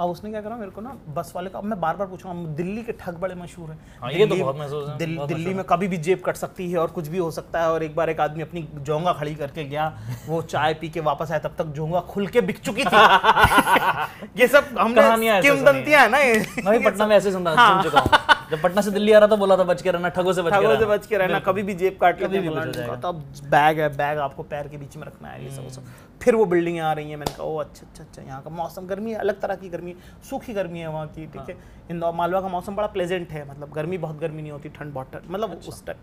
अब उसने क्या करा मेरे को ना बस वाले का अब मैं बार बार पूछूँगा दिल्ली के ठग बड़े मशहूर हैं। हाँ, ये तो बहुत महसूस है, दिल- बहुत दिल्ली में कभी भी जेब कट सकती है और कुछ भी हो सकता है और एक बार एक आदमी अपनी जोंगा खड़ी करके गया वो चाय पी के वापस आया तब तक जोंगा खुल के बिक चुकी थी। ये सब हमने ऐसे है। ना ये। मैं पटना में ऐसे सुन सुन चुका हूँ। जब पटना से दिल्ली आ रहा था बोला था बच के रहना ठगों से बच ठगों से बच के रहना कभी भी जेब काट लेते हैं हो। तो अब बैग है बैग आपको पैर के बीच में रखना है ये सब सब। फिर वो बिल्डिंगें आ रही हैं। मैंने कहा ओ अच्छा अच्छा अच्छा यहाँ का मौसम गर्मी है अलग तरह की गर्मी है सूखी गर्मी है वहाँ की ठीक है। इंदौर मालवा का मौसम बड़ा प्लेजेंट है मतलब गर्मी बहुत गर्मी नहीं होती ठंड बहुत ठंड मतलब उस तक।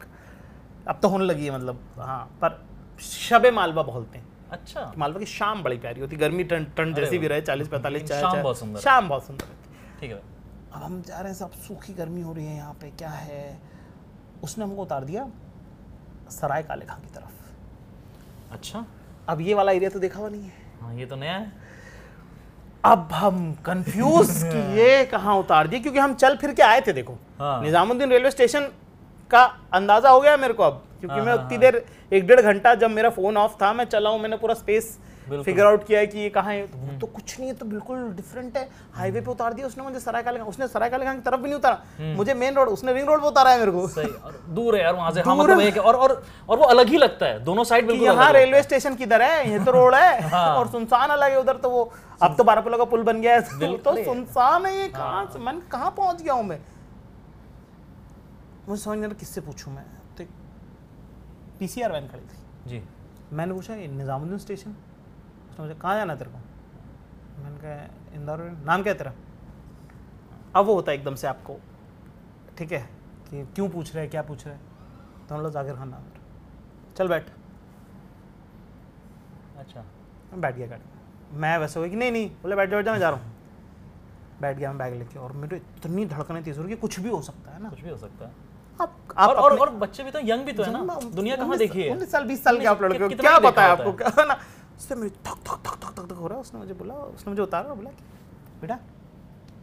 अब तो होने लगी है मतलब हाँ पर शब मालवा बोलते हैं। अच्छा। मालवा की शाम बड़ी प्यारी होती गर्मी ठंड ठंड जैसी भी रहे चालीस पैंतालीस शाम बहुत सुंदर है। शाम बहुत सुंदर है। ठीक है। अब हम जा रहे हैं सब सूखी गर्मी हो रही है यहाँ पे क्या है? उसने हमको उतार दिया सराय काले खां की तरफ़। अच्छा। अब ये वाला एरिया तो देखा हुआ नहीं है। हाँ ये तो नया है। अब हम कंफ्यूज कि ये कहाँ उतार दिए क्योंकि हम चल फिर के आए थे देखो। हाँ। निजामुद्दीन रेलवे स्टेशन का अंदाज़ा हो गया मेरे को अब क्योंकि हाँ, मैं हाँ, उतनी देर एक डेढ़ घंटा जब मेरा फ़ोन ऑफ़ था मैं चला हूँ मैंने पूरा स्पेस फिगर आउट किया है कि ये कहाँ है। तो, तो कुछ नहीं है तो बिल्कुल डिफरेंट है। हाईवे पे उतार दिया उसने मुझे सराय काले उसने सराय काले की तरफ़ भी नहीं उतारा। मुझे मेन रोड उसने रिंग रोड पे उतारा है मेरे को। सही और दूर है यार वहाँ से। हाँ मतलब एक और और और वो अलग ही लगता है। दोनों साइड बिल्कुल यहाँ रेलवे स्टेशन किधर है? ये तो रोड है। हाँ। और सुनसान अलग है उधर तो वो अब तो बारापुला का पुल बन गया है। तो, सुनसान है ये कहाँ मैं कहाँ पहुँच गया हूँ मैं? मुझे समझ नहीं किससे पूछूँ मैं? तो पी सी आर वैन खड़ी थी। जी। मैंने पूछा ये निज़ामुद्दीन स्टेशन? उसने मुझे कहाँ जाना है तेरे को? मैंने कहा इंदौर नाम क्या है तेरा? अब वो होता है एकदम से आपको ठीक है कि क्यों पूछ रहे हैं क्या पूछ रहे हैं? तो हम लोग जाकिर खान नाम चल बैठ। अच्छा। मैं बैठ गया गाड़ी मैं। वैसे हुआ कि नहीं नहीं बोले बैठ बैठ जा मैं जा रहा हूँ। बैठ गया मैं बैग लेके और मेरे इतनी धड़कने तेज हो रही कि कुछ भी हो सकता है ना। कुछ भी हो सकता है। आप और और और बच्चे भी तो यंग भी तो है ना। दुनिया कहाँ उन्नीस- देखी है? उन्नीस साल बीस साल के आप लड़के हो। क्या पता है? आपको? क्या ना? उससे मेरी थक थक थक थक थक हो रहा है उसने मुझे बोला उसने मुझे उतारा बोला कि बेटा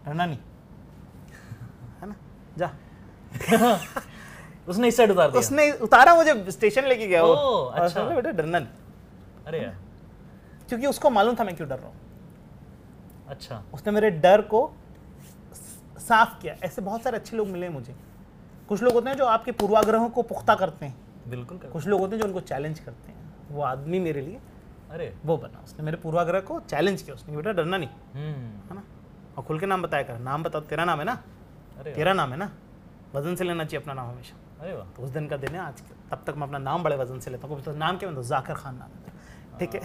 डरना नहीं है ना? जा। उसने इस साइड उतार दिया। उसने उतारा मुझे स्टेशन लेके गया वो। अच्छा। बेटा डरना नहीं अरे यार। क्योंकि उसको मालूम था मैं क्यों डर रहा हूँ। अच्छा। उसने मेरे डर को साफ़ किया। ऐसे बहुत सारे अच्छे लोग मिले मुझे। कुछ लोग होते हैं जो आपके पूर्वाग्रहों को पुख्ता करते हैं। बिल्कुल कर कुछ लोग होते हैं जो उनको चैलेंज करते हैं। वो आदमी मेरे लिए अरे। वो बना उसने मेरे पूर्वाग्रह को चैलेंज किया उसने बेटा डरना नहीं। हम्म। है ना? और खुल के नाम बताया कर नाम बता तेरा नाम है ना? अरे तेरा नाम है ना? वज़न से लेना चाहिए अपना नाम हमेशा। अरे वाह। तो उस दिन का दिन है आज तब तक मैं अपना नाम बड़े वज़न से लेता हूँ। तो नाम क्या मतलब जाकिर खान नाम ठीक है?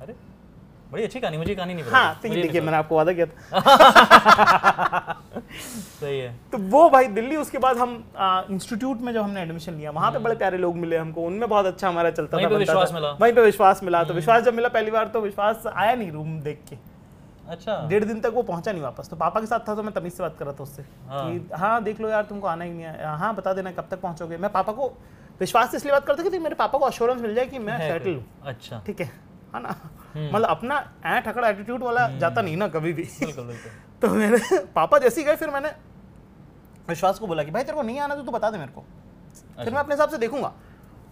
अरे बड़ी अच्छी कहानी मुझे कहानी नहीं पता। हाँ। तो ये देखिए मैंने आपको वादा किया था। सही है। तो वो भाई दिल्ली उसके बाद हम इंस्टीट्यूट में जब हमने एडमिशन लिया वहाँ पे बड़े प्यारे लोग मिले हमको। उनमें बहुत अच्छा हमारा चलता वहीं था पे विश्वास मिला। वहीं पे विश्वास मिला। तो विश्वास जब मिला पहली बार तो विश्वास आया नहीं रूम देख के। अच्छा। डेढ़ दिन तक वो पहुँचा नहीं वापस। तो पापा के साथ था तो मैं तमीज से बात कर रहा था उससे हाँ। कि हाँ देख लो यार तुमको आना ही नहीं है। हाँ बता देना कब तक पहुंचोगे। मैं पापा को विश्वास से इसलिए बात करता कि मेरे पापा को अश्योरेंस मिल जाए कि मैं सेटल हूँ। अच्छा। ठीक है। है ना? मतलब अपना ऐठ अकड़ एटीट्यूड वाला जाता नहीं ना कभी भी। तो मेरे पापा जैसे ही गए फिर मैंने विश्वास को बोला कि भाई तेरे को नहीं आना तो तू बता दे मेरे को। फिर मैं अपने हिसाब से देखूँगा।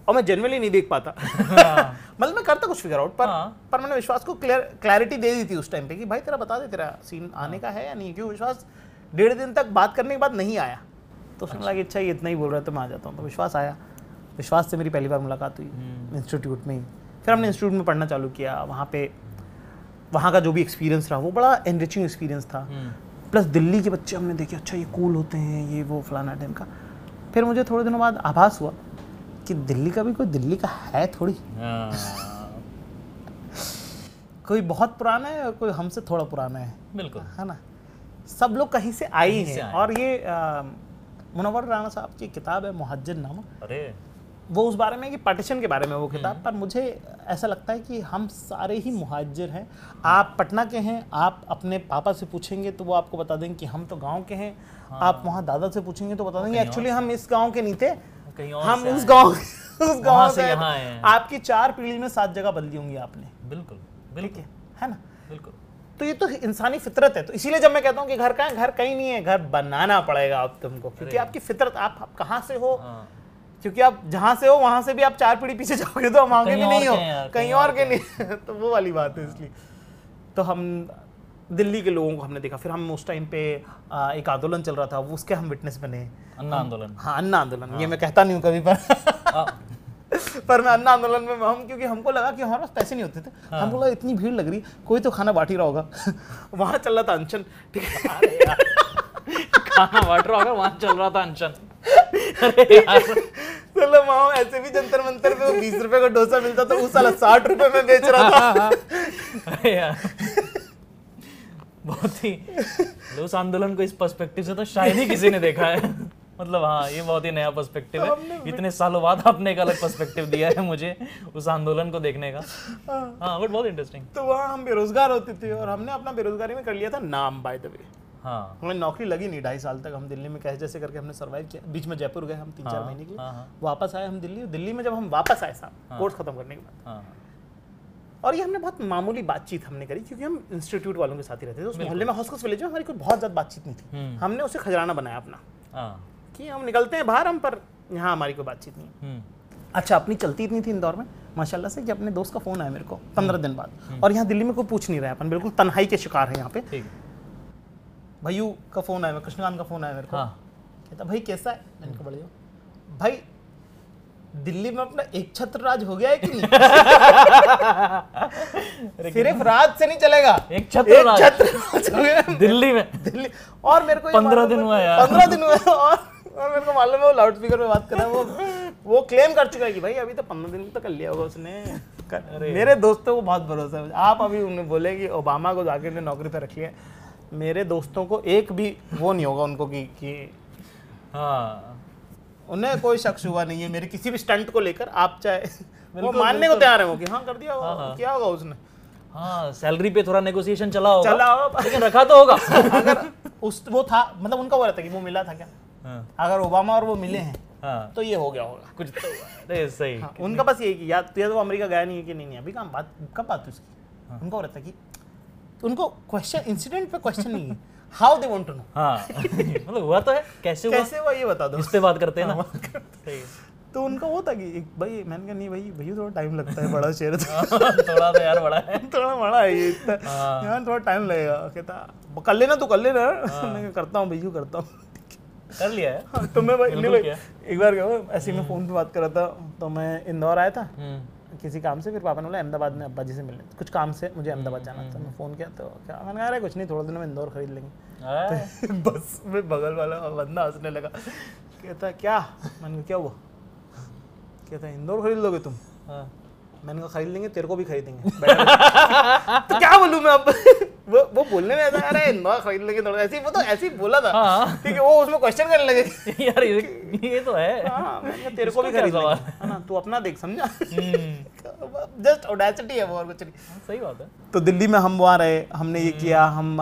और मैं जनरली नहीं देख पाता। मतलब मैं करता कुछ फिगर आउट पर हाँ। पर मैंने विश्वास को क्लियर क्लैरिटी दे दी थी उस टाइम पे कि भाई तेरा बता दे तेरा सीन आने का है या नहीं? क्योंकि विश्वास डेढ़ दिन तक बात करने के बाद नहीं आया। तो उसने लगा कि अच्छा ये इतना ही बोल रहा है तो मैं आ जाता हूँ। तो विश्वास आया। विश्वास से मेरी पहली बार मुलाकात हुई इंस्टीट्यूट में ही। फिर हमने इंस्टीट्यूट में पढ़ना चालू किया। वहाँ पे वहाँ का जो भी एक्सपीरियंस रहा वो बड़ा एनरिचिंग एक्सपीरियंस था। प्लस दिल्ली के बच्चे हमने देखे अच्छा ये कूल होते हैं ये वो फलाना टाइम का। फिर मुझे थोड़े दिनों बाद आभास हुआ कि दिल्ली का भी कोई दिल्ली का है थोड़ी। हाँ, कोई बहुत पुराना है और कोई हमसे थोड़ा पुराना है। बिल्कुल। है ना? सब लोग कहीं से आए ही और ये मुनवर राणा साहब की किताब है मुहज्जर नामा। अरे। वो उस बारे में कि पार्टीशन के बारे में वो किताब पर मुझे ऐसा लगता है कि हम सारे ही मुहाजिर हैं। आप पटना के हैं आप अपने पापा से पूछेंगे तो वो आपको बता देंगे कि हम तो गाँव के हैं। हाँ। आप वहाँ दादा से पूछेंगे तो बता देंगे एक्चुअली हम इस गाँव के नहीं थे। हम उस गाँव उस गाँव से हैं। आपकी चार पीढ़ी में सात जगह बदली होंगी आपने। बिल्कुल बिल्कुल। है ना? बिल्कुल। तो ये तो इंसानी फितरत है। तो इसीलिए जब मैं कहता हूँ कि घर कहाँ है घर कहीं नहीं है घर बनाना पड़ेगा आप तुमको क्योंकि आपकी फितरत आप, आप कहाँ से हो? हाँ। क्योंकि आप जहाँ से हो वहाँ से भी आप चार पीढ़ी पीछे जाओगे तो हम आगे भी नहीं हो। कहीं कहीं और के नहीं। तो वो वाली बात है इसलिए। तो हम दिल्ली के लोगों को हमने देखा। फिर हम उस टाइम पे आ, एक आंदोलन चल रहा था वो उसके हम विटनेस बने। अन्ना आंदोलन। हाँ अन्ना आंदोलन। ये मैं कहता नहीं हूँ कभी पर हाँ, पर मैं अन्ना आंदोलन में हम क्योंकि हमको लगा कि हमारे पास पैसे नहीं होते थे। हमको लगा इतनी भीड़ लग रही है कोई तो खाना बांट ही रहा होगा। वहाँ चल रहा था अनशन ठीक है? खाना बांट रहा होगा वहाँ चल रहा था अनशन चलो वहाँ ऐसे भी जंतर मंतर पे बीस रुपए का डोसा मिलता था उस साल साठ रुपए में बेच रहा था। अरे यार। बहुत ही उस आंदोलन को इस पर्सपेक्टिव से तो शायद ही किसी ने देखा है। मतलब हाँ ये बहुत ही नया पर्सपेक्टिव है। इतने सालों बाद आपने एक अलग पर्सपेक्टिव दिया है मुझे उस आंदोलन को देखने का। हाँ। बट बहुत इंटरेस्टिंग तो वहाँ हम बेरोजगार होते थे और हमने अपना बेरोजगारी में कर लिया था नाम बाय द वे हाँ। हमें नौकरी लगी नहीं ढाई साल तक हम दिल्ली में कैसे जैसे करके हमने सर्वाइव किया। बीच में जयपुर गए हम तीन चार महीने के लिए। हाँ हाँ। वापस आए हम दिल्ली। दिल्ली में जब हम वापस आए साहब कोर्स खत्म करने के बाद। हाँ। और ये हमने बहुत मामूली बातचीत हमने करी क्योंकि हम इंस्टीट्यूट वालों के साथ ही रहते थे। उस मोहल्ले में हॉस्कस विलेज में हमारी कोई बहुत ज़्यादा बातचीत नहीं थी। हम्म। हमने उसे खजराना बनाया अपना। हाँ। कि हम निकलते हैं बाहर हम पर यहाँ हमारी कोई बातचीत नहीं हम्म, अच्छा अपनी चलती इतनी थी इंदौर में माशाल्लाह से कि अपने दोस्त का फ़ोन आया मेरे को पंद्रह दिन बाद। और यहाँ दिल्ली में कोई पूछ नहीं रहा है अपन बिल्कुल तन्हाई के शिकार है यहाँ पे। ठीक। है भैयू का फ़ोन आया कृष्णकांत का फ़ोन आया मेरे को। हाँ। कहता भाई कैसा है? मैंने कहा बढ़िया भाई दिल्ली में अपना एक छत्र राज हो गया है कि नहीं? सिर्फ़ रात से नहीं चलेगा। एक छत्र राज। छत्र राज हो गया। दिल्ली में। दिल्ली। और मेरे को ये 15 मालूम दिन हुआ यार। 15 दिन हुए और और मेरे को मालूम है वो लाउड स्पीकर पे बात कर रहा है वो वो क्लेम कर चुका है कि भाई अभी तो 15 दिन तो कर लिया होगा उसने। मेरे दोस्तों को बहुत भरोसा है। आप अभी उन्हें बोले कि ओबामा को जाके ने नौकरी पे रख लिया मेरे दोस्तों को एक भी वो नहीं होगा उनको कि कि हाँ। उन्हें कोई शक हुआ नहीं है मेरे किसी भी स्टंट को लेकर आप चाहे वो मानने को तैयार है वो कि हाँ कर दिया हाँ, हाँ। क्या होगा उसने? हाँ सैलरी पे थोड़ा नेगोशिएशन चला होगा। चला होगा। लेकिन रखा तो होगा। अगर उस वो था मतलब उनका वो रहता कि वो मिला था क्या? हाँ। अगर ओबामा और वो मिले हैं हाँ। तो ये हो गया होगा। कुछ तो हुआ। अरे सही। हाँ, उनका बस यही कि या तो तो वो अमेरिका गया नहीं है कि नहीं नहीं अभी कहाँ बात कब बात उसकी? उनका वो रहता कि उनको क्वेश्चन इंसिडेंट पे क्वेश्चन नहीं है। How they want to know हाँ। मतलब हुआ तो है। कैसे हुआ? कैसे हुआ ये बता दो। इस पे बात करते हैं ना। तो उनका वो था कि भाई मैंने कहा नहीं भाई भैया थोड़ा टाइम लगता है बड़ा शेयर था। हाँ, थोड़ा तो यार बड़ा है। थोड़ा बड़ा है ये इतना। हाँ। यार थोड़ा टाइम लगेगा। कहता कर लेना तू कर लेना। मैं करता हूँ भैया करता हूँ? कर लिया है। हाँ, तो मैं भाई भाई एक बार क्या ऐसे ही मैं फ़ोन पे बात कर रहा था तो मैं इंदौर आया था। हम्म, किसी काम से फिर पापा ने बोला अहमदाबाद में अब्बा जी से मिलने कुछ काम से मुझे अहमदाबाद जाना था। मैं फ़ोन किया तो क्या? मैंने कहा कुछ नहीं थोड़े दिन में इंदौर खरीद लेंगे। हाँ, बस में बगल वाला बंदा हंसने लगा। कहता क्या? मैंने क्या हुआ? कहता इंदौर खरीद लोगे तुम? हाँ। मैंने कहा खरीद लेंगे तेरे को भी खरीदेंगे। तो क्या बोलूँ मैं अब? वो वो बोलने में ऐसा अरे इंदौर खरीद लेंगे थोड़ा ऐसे ही वो तो ऐसे ही बोला था। हाँ। ठीक है वो उसमें क्वेश्चन करने लगे। यार ये ये तो है। हाँ तेरे को भी खरीद लेंगे। है? ना तू अपना देख समझा? हम्म, जस्ट ऑडेसिटी है वो और कुछ नहीं। हाँ, सही बात है। तो दिल्ली में हम वहाँ रहे हमने ये किया हम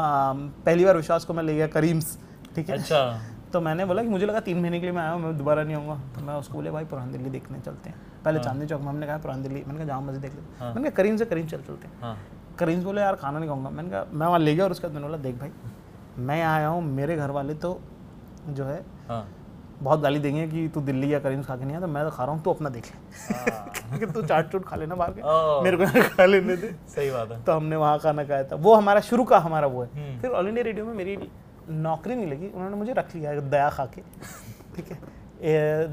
पहली बार विश्वास को मैं ले गया करीम्स ठीक है? अच्छा। तो मैंने बोला कि मुझे लगा तीन महीने के लिए मैं आया हूँ मैं दोबारा नहीं आऊँगा। तो मैं उसको बोले भाई पुरानी दिल्ली देखने चलते हैं। पहले चांदनी चौक में हमने कहा पुरानी दिल्ली। मैंने कहा जामा मस्जिद देख लेते मैंने कहा करीम से करीम चल चलते हैं। हाँ। करीम से बोले यार खाना नहीं खाऊँगा। मैंने कहा मैं वहाँ ले गया और उसके बाद मैंने बोला देख भाई मैं आया हूँ मेरे घर वाले तो जो है हाँ। बहुत गाली देंगे कि तू दिल्ली या करीम खा के नहीं आया तो मैं तो खा रहा हूँ तू अपना देख ले। कि तू चाट चूट खा लेना बाहर के। मेरे को खा लेने दे। सही बात है। तो हमने वहाँ खाना खाया था। वो हमारा शुरू का हमारा वो है। हम्म। फिर ऑल इंडिया रेडियो में मेरी नौकरी नहीं लगी उन्होंने मुझे रख लिया दया खा के ठीक है?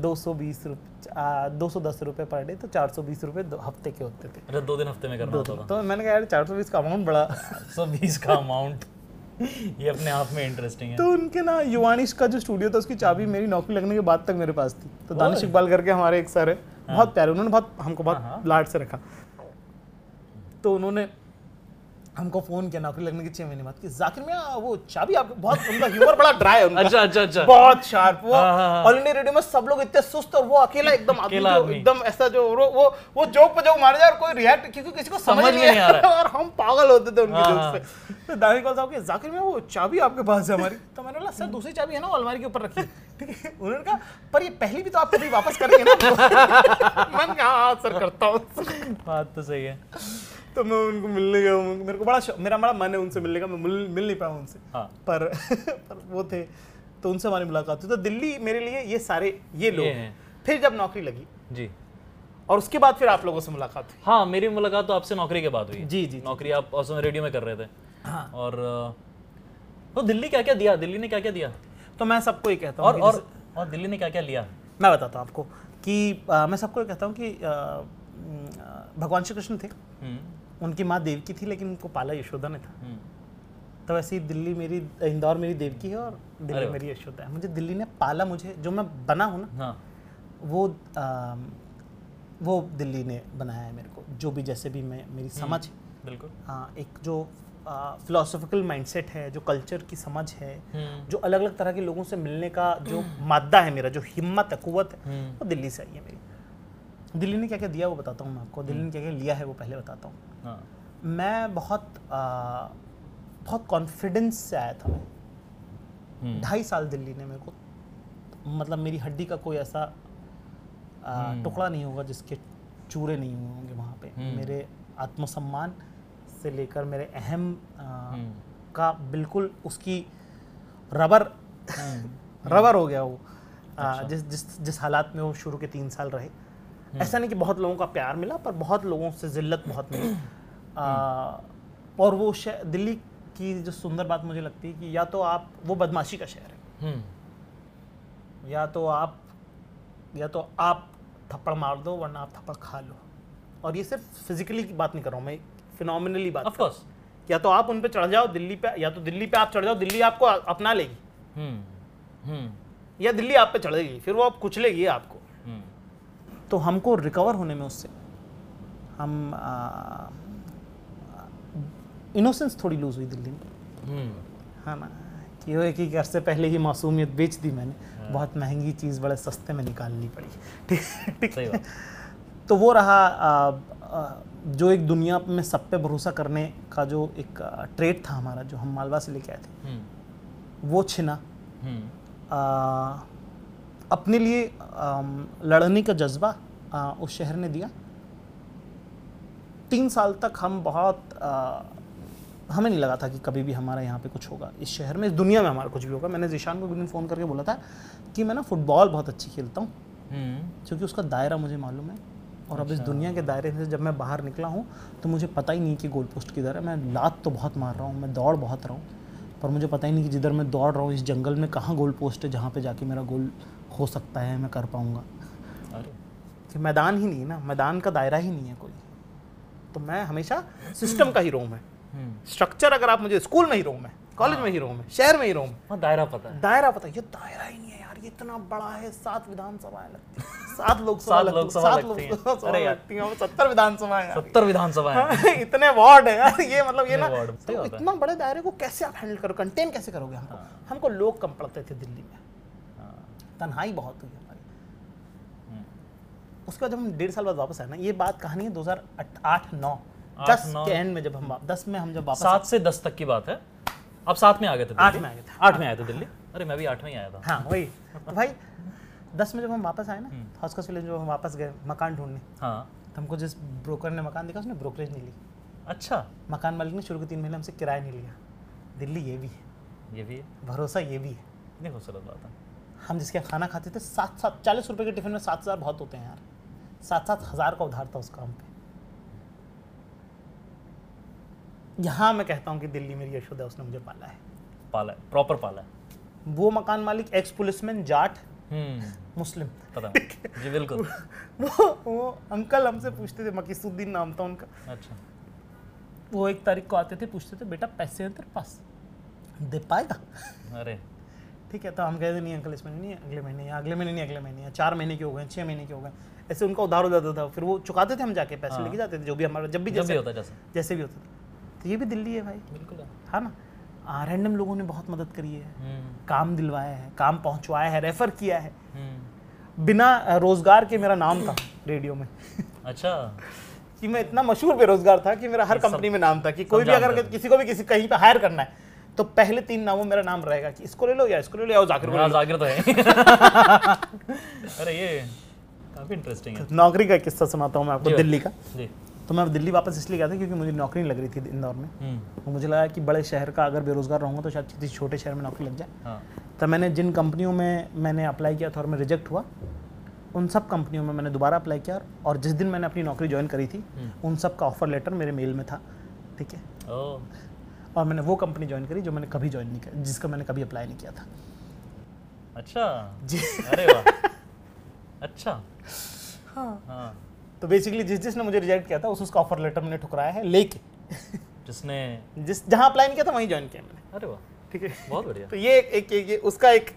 दो सौ बीस रुपये दो सौ दस रुपये पर डे तो चार सौ बीस रुपये हफ़्ते के होते थे। अरे दो दिन हफ़्ते में करना होता था। तो मैंने कहा यार चार सौ बीस का अमाउंट बड़ा। सौ बीस का अमाउंट ये अपने आप में इंटरेस्टिंग है। तो उनके ना युवानिश का जो स्टूडियो था उसकी चाबी मेरी नौकरी लगने के बाद तक मेरे पास थी। तो दानिश इकबाल करके हमारे एक सर है। बहुत प्यारे उन्होंने बहुत हमको बहुत लाड से रखा। तो उन्होंने हमको फ़ोन किया नौकरी लगने के छह महीने बाद कि जाकिर में वो चाबी आपको बहुत उनका ह्यूमर बड़ा ड्राई है उनका। अच्छा अच्छा अच्छा। बहुत शार्प वो हाँ, हाँ, हाँ। ऑल इंडिया रेडियो में सब लोग इतने सुस्त और वो अकेला एकदम अकेला एकदम ऐसा जो वो वो जोक पे जोक मारे जाए और कोई रिएक्ट क्योंकि किसी को समझ, नहीं आ रहा। और हम पागल होते थे उनके हाँ, जोक से। तो दानिश कौल साहब के जाकिर में वो चाबी आपके पास है हमारी। तो मैंने बोला सर दूसरी चाबी है ना अलमारी के ऊपर रखी। है है उन्होंने कहा पर ये पहली भी तो आप कभी वापस करेंगे ना? मैंने कहा हाँ सर करता हूँ। बात तो सही है। तो मैं उनको मिलने गया मेरे को बड़ा मेरा बड़ा मन है उनसे मिलने का मैं मिल मिल नहीं पाया उनसे। हाँ। पर पर वो थे तो उनसे हमारी मुलाकात हुई। तो दिल्ली मेरे लिए ये सारे ये लोग हैं। फिर जब नौकरी लगी जी। और उसके बाद फिर आप लोगों से मुलाकात हुई। हाँ मेरी मुलाकात तो आपसे नौकरी के बाद हुई। जी जी नौकरी आप समय रेडियो में कर रहे थे। हाँ। और तो दिल्ली क्या क्या दिया? दिल्ली ने क्या क्या दिया? तो मैं सबको ये कहता हूँ और और और दिल्ली ने क्या क्या लिया? मैं बताता हूँ आपको कि आ, मैं सबको ये कहता हूँ कि भगवान श्री कृष्ण थे। हम्म, उनकी माँ देवकी थी लेकिन उनको पाला यशोदा ने था। हम्म, तो वैसे ही दिल्ली मेरी इंदौर मेरी देवकी है और दिल्ली मेरी यशोदा है। मुझे दिल्ली ने पाला मुझे जो मैं बना हूँ ना हाँ। वो आ, वो दिल्ली ने बनाया है मेरे को जो भी जैसे भी मैं मेरी समझ बिल्कुल। हाँ एक जो फिलोसफिकल माइंडसेट है जो कल्चर की समझ है हम्म, जो अलग अलग तरह के लोगों से मिलने का जो मादा है मेरा जो हिम्मत है कुवत है हम्म, वो दिल्ली से आई है मेरी। दिल्ली ने क्या क्या दिया वो बताता हूँ मैं आपको दिल्ली ने क्या क्या लिया है वो पहले बताता हूँ। हाँ मैं बहुत आ, बहुत कॉन्फिडेंस से आया था मैं हम्म, ढाई साल दिल्ली ने मेरे को मतलब मेरी हड्डी का कोई ऐसा हम्म। टुकड़ा नहीं होगा जिसके चूरे नहीं हुए होंगे वहाँ पे हम्म। मेरे आत्मसम्मान से लेकर मेरे अहम का बिल्कुल उसकी रबर रबर हो गया वो अच्छा। जिस जिस जिस हालात में वो शुरू के तीन साल रहे। ऐसा नहीं कि बहुत लोगों का प्यार मिला पर बहुत लोगों से जिल्लत बहुत मिली। और वो दिल्ली की जो सुंदर बात मुझे लगती है कि या तो आप वो बदमाशी का शहर है। हम्म, या तो आप या तो आप थप्पड़ मार दो वरना आप थप्पड़ खा लो। और ये सिर्फ़ फिजिकली की बात नहीं कर रहा हूँ मैं फिनोमिनली बात ऑफ़ कोर्स या तो आप उन पर चढ़ जाओ दिल्ली पे या तो दिल्ली पे आप चढ़ जाओ दिल्ली आपको अपना लेगी। हम्म, हम्म, या दिल्ली आप पे चढ़ेगी फिर वो आप कुचलेगी आपको। हम्म, तो हमको रिकवर होने में उससे हम इनोसेंस थोड़ी लूज हुई दिल्ली में। हम्म, हाँ ना कि वो एक ही घर से पहले ही मासूमियत बेच दी मैंने। बहुत महँगी चीज़ बड़े सस्ते में निकालनी पड़ी। ठीक ठीक बात। तो वो रहा आ, आ, जो एक दुनिया में सब पे भरोसा करने का जो एक ट्रेड था हमारा जो हम मालवा से लेके आए थे। हम्म, वो छिना। हम्म, आ, अपने लिए लड़ने का जज्बा उस शहर ने दिया। तीन साल तक हम बहुत हमें नहीं लगा था कि कभी भी हमारा यहाँ पे कुछ होगा। इस शहर में इस दुनिया में हमारा कुछ भी होगा। मैंने जीशान को एक दिन फ़ोन करके बोला था कि मैं ना फुटबॉल बहुत अच्छी खेलता हूँ। हम्म, क्योंकि उसका दायरा मुझे मालूम है। और अब इस दुनिया के दायरे से जब मैं बाहर निकला हूँ तो मुझे पता ही नहीं कि गोल पोस्ट किधर है। मैं लात तो बहुत मार रहा हूँ मैं दौड़ बहुत रहा हूँ। पर मुझे पता ही नहीं कि जिधर मैं दौड़ रहा हूँ इस जंगल में कहाँ गोल पोस्ट है जहाँ पे जाके मेरा गोल हो सकता है मैं कर पाऊँगा। कि मैदान ही नहीं है ना मैदान का दायरा ही नहीं है कोई। तो मैं हमेशा सिस्टम का ही रहूँ मैं। हम्म, स्ट्रक्चर अगर आप मुझे स्कूल में ही रहूँ मैं कॉलेज में ही रहूँ मैं शहर में ही रहूँ मैं। हाँ दायरा पता है। दायरा पता है, ये दायरा ही नहीं है यार ये इतना बड़ा है सात विधानसभाएँ लगती हैं। सात लोकसभा सात लोकसभा सात हैं। अरे लगती हैं सत्तर विधानसभा है। सत्तर विधानसभा है। इतने वार्ड है यार ये मतलब ये ना तो इतना बड़े दायरे को कैसे आप हैंडल करो कंटेन कैसे करोगे हमको? हमको लोग कम पड़ते थे दिल्ली में। हाँ, तन्हाई बहुत हुई हमारी। हम्म, उसके बाद जब हम डेढ़ साल बाद वापस आए ना ये बात कहानी है दो हज़ार आठ नौ। दस के एंड में जब हम दस में हम जब वापस सात से दस तक की बात है। आप सात में आ गए थे आठ में आ गए थे। आठ में आए थे दिल्ली। अरे मैं भी आठ में ही आया था। हाँ वही। तो भाई दस में जब हम वापस आए ना हम्म। हॉस्कस विलेज जब हम वापस गए मकान ढूँढने हाँ। तो हमको जिस ब्रोकर ने मकान दिखा उसने ब्रोकरेज नहीं ली। अच्छा। मकान मालिक ने शुरू के तीन महीने हमसे किराया नहीं लिया। दिल्ली ये भी है। ये भी है। भरोसा ये भी है। कितनी खूबसूरत बात है। हम जिसके खाना खाते थे सात सात चालीस रुपए के टिफ़िन में सात हज़ार बहुत होते हैं यार। सात सात हज़ार का उधार था उस काम पे। यहाँ मैं कहता हूँ कि दिल्ली मेरी यशोदा उसने मुझे पाला है। पाला है प्रॉपर पाला है। वो मकान मालिक एक्स पुलिसमैन जाट हम्म। मुस्लिम। पता जी बिल्कुल। वो वो अंकल हमसे पूछते थे मकीसुद्दीन नाम था उनका। अच्छा। वो एक तारीख को आते थे पूछते थे बेटा पैसे हैं तेरे पास? दे पाएगा? अरे। ठीक है तो हम कहते नहीं अंकल इस महीने नहीं अगले महीने या अगले महीने नहीं अगले महीने या चार महीने के हो गए छः महीने के हो गए। ऐसे उनका उधार हो जाता था फिर वो चुकाते थे हम जाके पैसे लेके जाते थे जो भी हमारा जब भी जैसे होता जैसे। जैसे भी होता था। तो ये भी दिल्ली है भाई। बिल्कुल है। हाँ ना? रैंडम लोगों ने बहुत मदद करी है। हम्म, काम दिलवाया है काम पहुंचवाया है रेफर किया है। हम्म, बिना रोज़गार के मेरा नाम था रेडियो में। अच्छा। कि मैं इतना मशहूर बेरोजगार था कि मेरा हर कंपनी में नाम था कि कोई भी अगर किसी को भी किसी कहीं पे हायर करना है तो पहले तीन नामों मेरा नाम रहेगा कि इसको ले लो या इसको ले लो या जाकिर को हाँ जाकिर तो है। अरे ये काफ़ी इंटरेस्टिंग है। नौकरी का किस्सा सुनाता हूँ मैं आपको दिल्ली का। जी। तो मैं दिल्ली वापस इसलिए गया था क्योंकि मुझे नौकरी लग रही थी इंदौर में। हम्म। तो मुझे लगा कि बड़े शहर का अगर बेरोजगार रहूँगा तो शायद किसी छोटे शहर में नौकरी लग जाए। हाँ। तो मैंने जिन कंपनियों में मैंने अप्लाई किया था और मैं रिजेक्ट हुआ उन सब कंपनियों में मैंने दोबारा अप्लाई किया और जिस दिन मैंने अपनी नौकरी ज्वाइन करी थी उन सब का ऑफ़र लेटर मेरे मेल में था। ठीक है? और मैंने वो कंपनी ज्वाइन करी जो मैंने कभी ज्वाइन नहीं किया जिसका मैंने कभी अप्लाई नहीं किया था। अच्छा। जी। अरे वाह। अच्छा। हाँ। हाँ। तो बेसिकली जिस जिसने मुझे रिजेक्ट किया था उस उसका ऑफ़र लेटर मैंने ठुकराया है लेके। जिसने जिस जहाँ अप्लाई नहीं किया था वहीं ज्वाइन किया मैंने। अरे वाह। ठीक है? बहुत बढ़िया। तो ये एक, एक, एक, एक उसका एक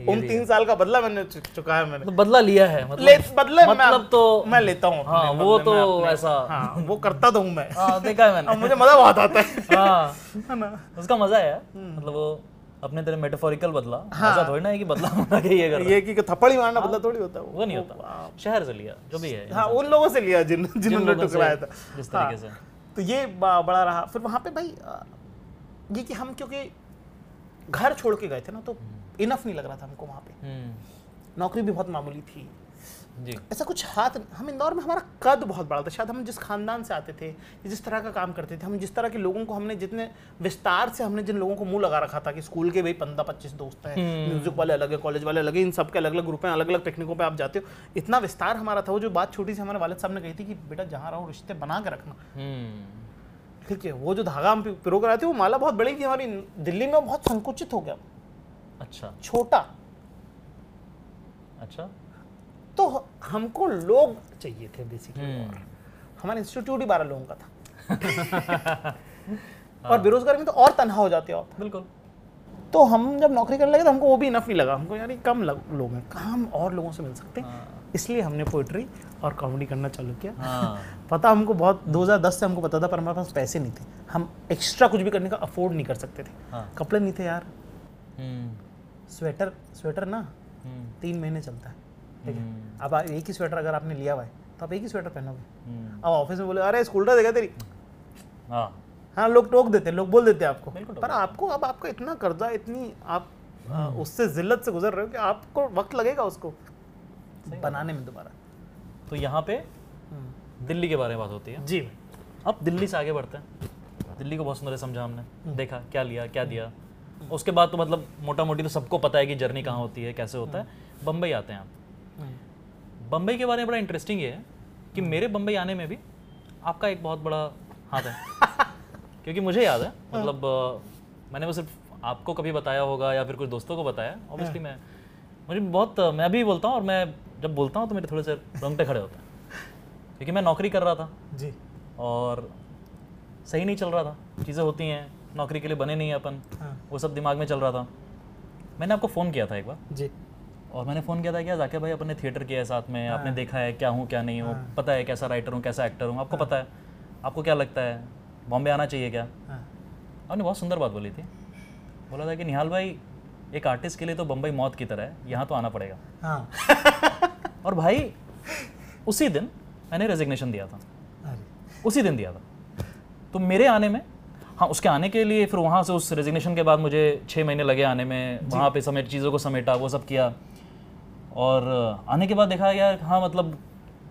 उन तीन साल का बदला मैंने चुका चुकाया मैंने। तो बदला लिया है मतलब ले बदले मैं मतलब तो मैं लेता हूँ हाँ वो तो ऐसा। हाँ वो करता तो हूँ मैं। हाँ देखा है अब मैंने मुझे मज़ा बहुत आता है। हाँ। ना? उसका मज़ा है मतलब वो अपने तरह मेटाफोरिकल बदला। मज़ा थोड़ी ना है कि बदला होना कि ये कर ये कि थप्पड़ ही मारना बदला थोड़ी होता है वो। नहीं होता। शहर से लिया जो भी है हाँ उन लोगों से लिया जिन जिन्होंने टुकराया था। जिस हाँ, तरीके से। तो ये बड़ा रहा। फिर वहाँ पे भाई ये कि हम क्योंकि घर छोड़ के गए थे ना तो इनफ नहीं लग रहा था हमको वहाँ पे। हम्म। नौकरी भी बहुत मामूली थी। जी। ऐसा कुछ हाथ हम इंदौर में हमारा कद बहुत बड़ा था। शायद हम जिस खानदान से आते थे जिस तरह का काम करते थे हम जिस तरह के लोगों को हमने जितने विस्तार से हमने जिन लोगों को मुँह लगा रखा था कि स्कूल के भाई पंद्रह पच्चीस दोस्त हैं म्यूज़िक वाले अलग है कॉलेज वाले अलग है इन सब के अलग अलग ग्रुप हैं अलग अलग पिकनिकों पे आप जाते हो इतना विस्तार हमारा था वो जो बात छोटी सी हमारे वालिद साहब ने कही थी कि बेटा जहाँ रहो रिश्ते बना के रखना। हम्म। ठीक है वो जो धागा हम पिरो कर आए थे वो माला बहुत बड़ी थी हमारी। दिल्ली में बहुत संकुचित हो गया। अच्छा। छोटा। अच्छा। तो हमको लोग चाहिए थे बेसिकली हम्म। हमारा इंस्टीट्यूट ही बारह लोगों का था। और बेरोजगारी में तो और तनहा हो जाते हो बिल्कुल। तो हम जब नौकरी करने लगे तो हमको वो भी इनफ नहीं लगा। हमको यानी कम लग- हैं। हम और लोगों से मिल सकते हैं? हाँ। इसलिए हमने पोइट्री और कॉमेडी करना चालू किया। हाँ। पता हमको बहुत 2010 से हमको पता था पर हमारे पास पैसे नहीं थे। हम एक्स्ट्रा कुछ भी करने का अफोर्ड नहीं कर सकते थे। हाँ। कपड़े नहीं थे यार। हम्म। स्वेटर स्वेटर ना हम्म। तीन महीने चलता है ठीक है? हम्म, अब एक ही स्वेटर अगर आपने लिया हुआ है तो आप एक ही स्वेटर पहनोगे। हम्म, अब ऑफ़िस में बोले अरे स्कूल देखा तेरी? हाँ। हाँ लोग टोक देते हैं लोग बोल देते हैं आपको। पर आपको अब आपका इतना कर्जा इतनी आप आ, उससे जिल्लत से गुजर रहे हो कि आपको वक्त लगेगा उसको बनाने में दोबारा। तो यहाँ पे दिल्ली के बारे में बात होती है। जी। अब दिल्ली से आगे बढ़ते हैं। दिल्ली को बहुत सुंदर समझा हमने। देखा क्या लिया क्या दिया। उसके बाद तो मतलब मोटा मोटी तो सबको पता है कि जर्नी कहाँ होती है कैसे होता है। बम्बई आते हैं आप। बम्बई के बारे में बड़ा इंटरेस्टिंग ये है कि मेरे बम्बई आने में भी आपका एक बहुत बड़ा हाथ है। क्योंकि मुझे याद है मतलब मैंने वो सिर्फ़ आपको कभी बताया होगा या फिर कुछ दोस्तों को बताया ऑब्वियसली मैं मुझे बहुत मैं भी बोलता हूँ और मैं जब बोलता हूँ तो मेरे थोड़े से रोंगटे खड़े होते हैं। क्योंकि मैं नौकरी कर रहा था जी। और सही नहीं चल रहा था चीज़ें होती हैं नौकरी के लिए बने नहीं हैं अपन। हाँ। वो सब दिमाग में चल रहा था। मैंने आपको फ़ोन किया था एक बार। जी। और मैंने फ़ोन किया था क्या जाके भाई अपने थिएटर किया है साथ में आपने देखा है क्या हूँ क्या नहीं हूँ पता है कैसा राइटर हूँ कैसा एक्टर हूँ आपको पता है? आपको क्या लगता है? बॉम्बे आना चाहिए क्या? हाँ। आपने बहुत सुंदर बात बोली थी। बोला था कि निहाल भाई एक आर्टिस्ट के लिए तो बम्बई मौत की तरह है यहाँ तो आना पड़ेगा। हाँ। और भाई उसी दिन मैंने रेजिग्नेशन दिया था। उसी दिन दिया था। तो मेरे आने में हाँ उसके आने के लिए फिर वहाँ से उस रेजिग्नेशन के बाद मुझे छः महीने लगे आने में। वहाँ पे समेट चीज़ों को समेटा वो सब किया। और आने के बाद देखा यार हाँ मतलब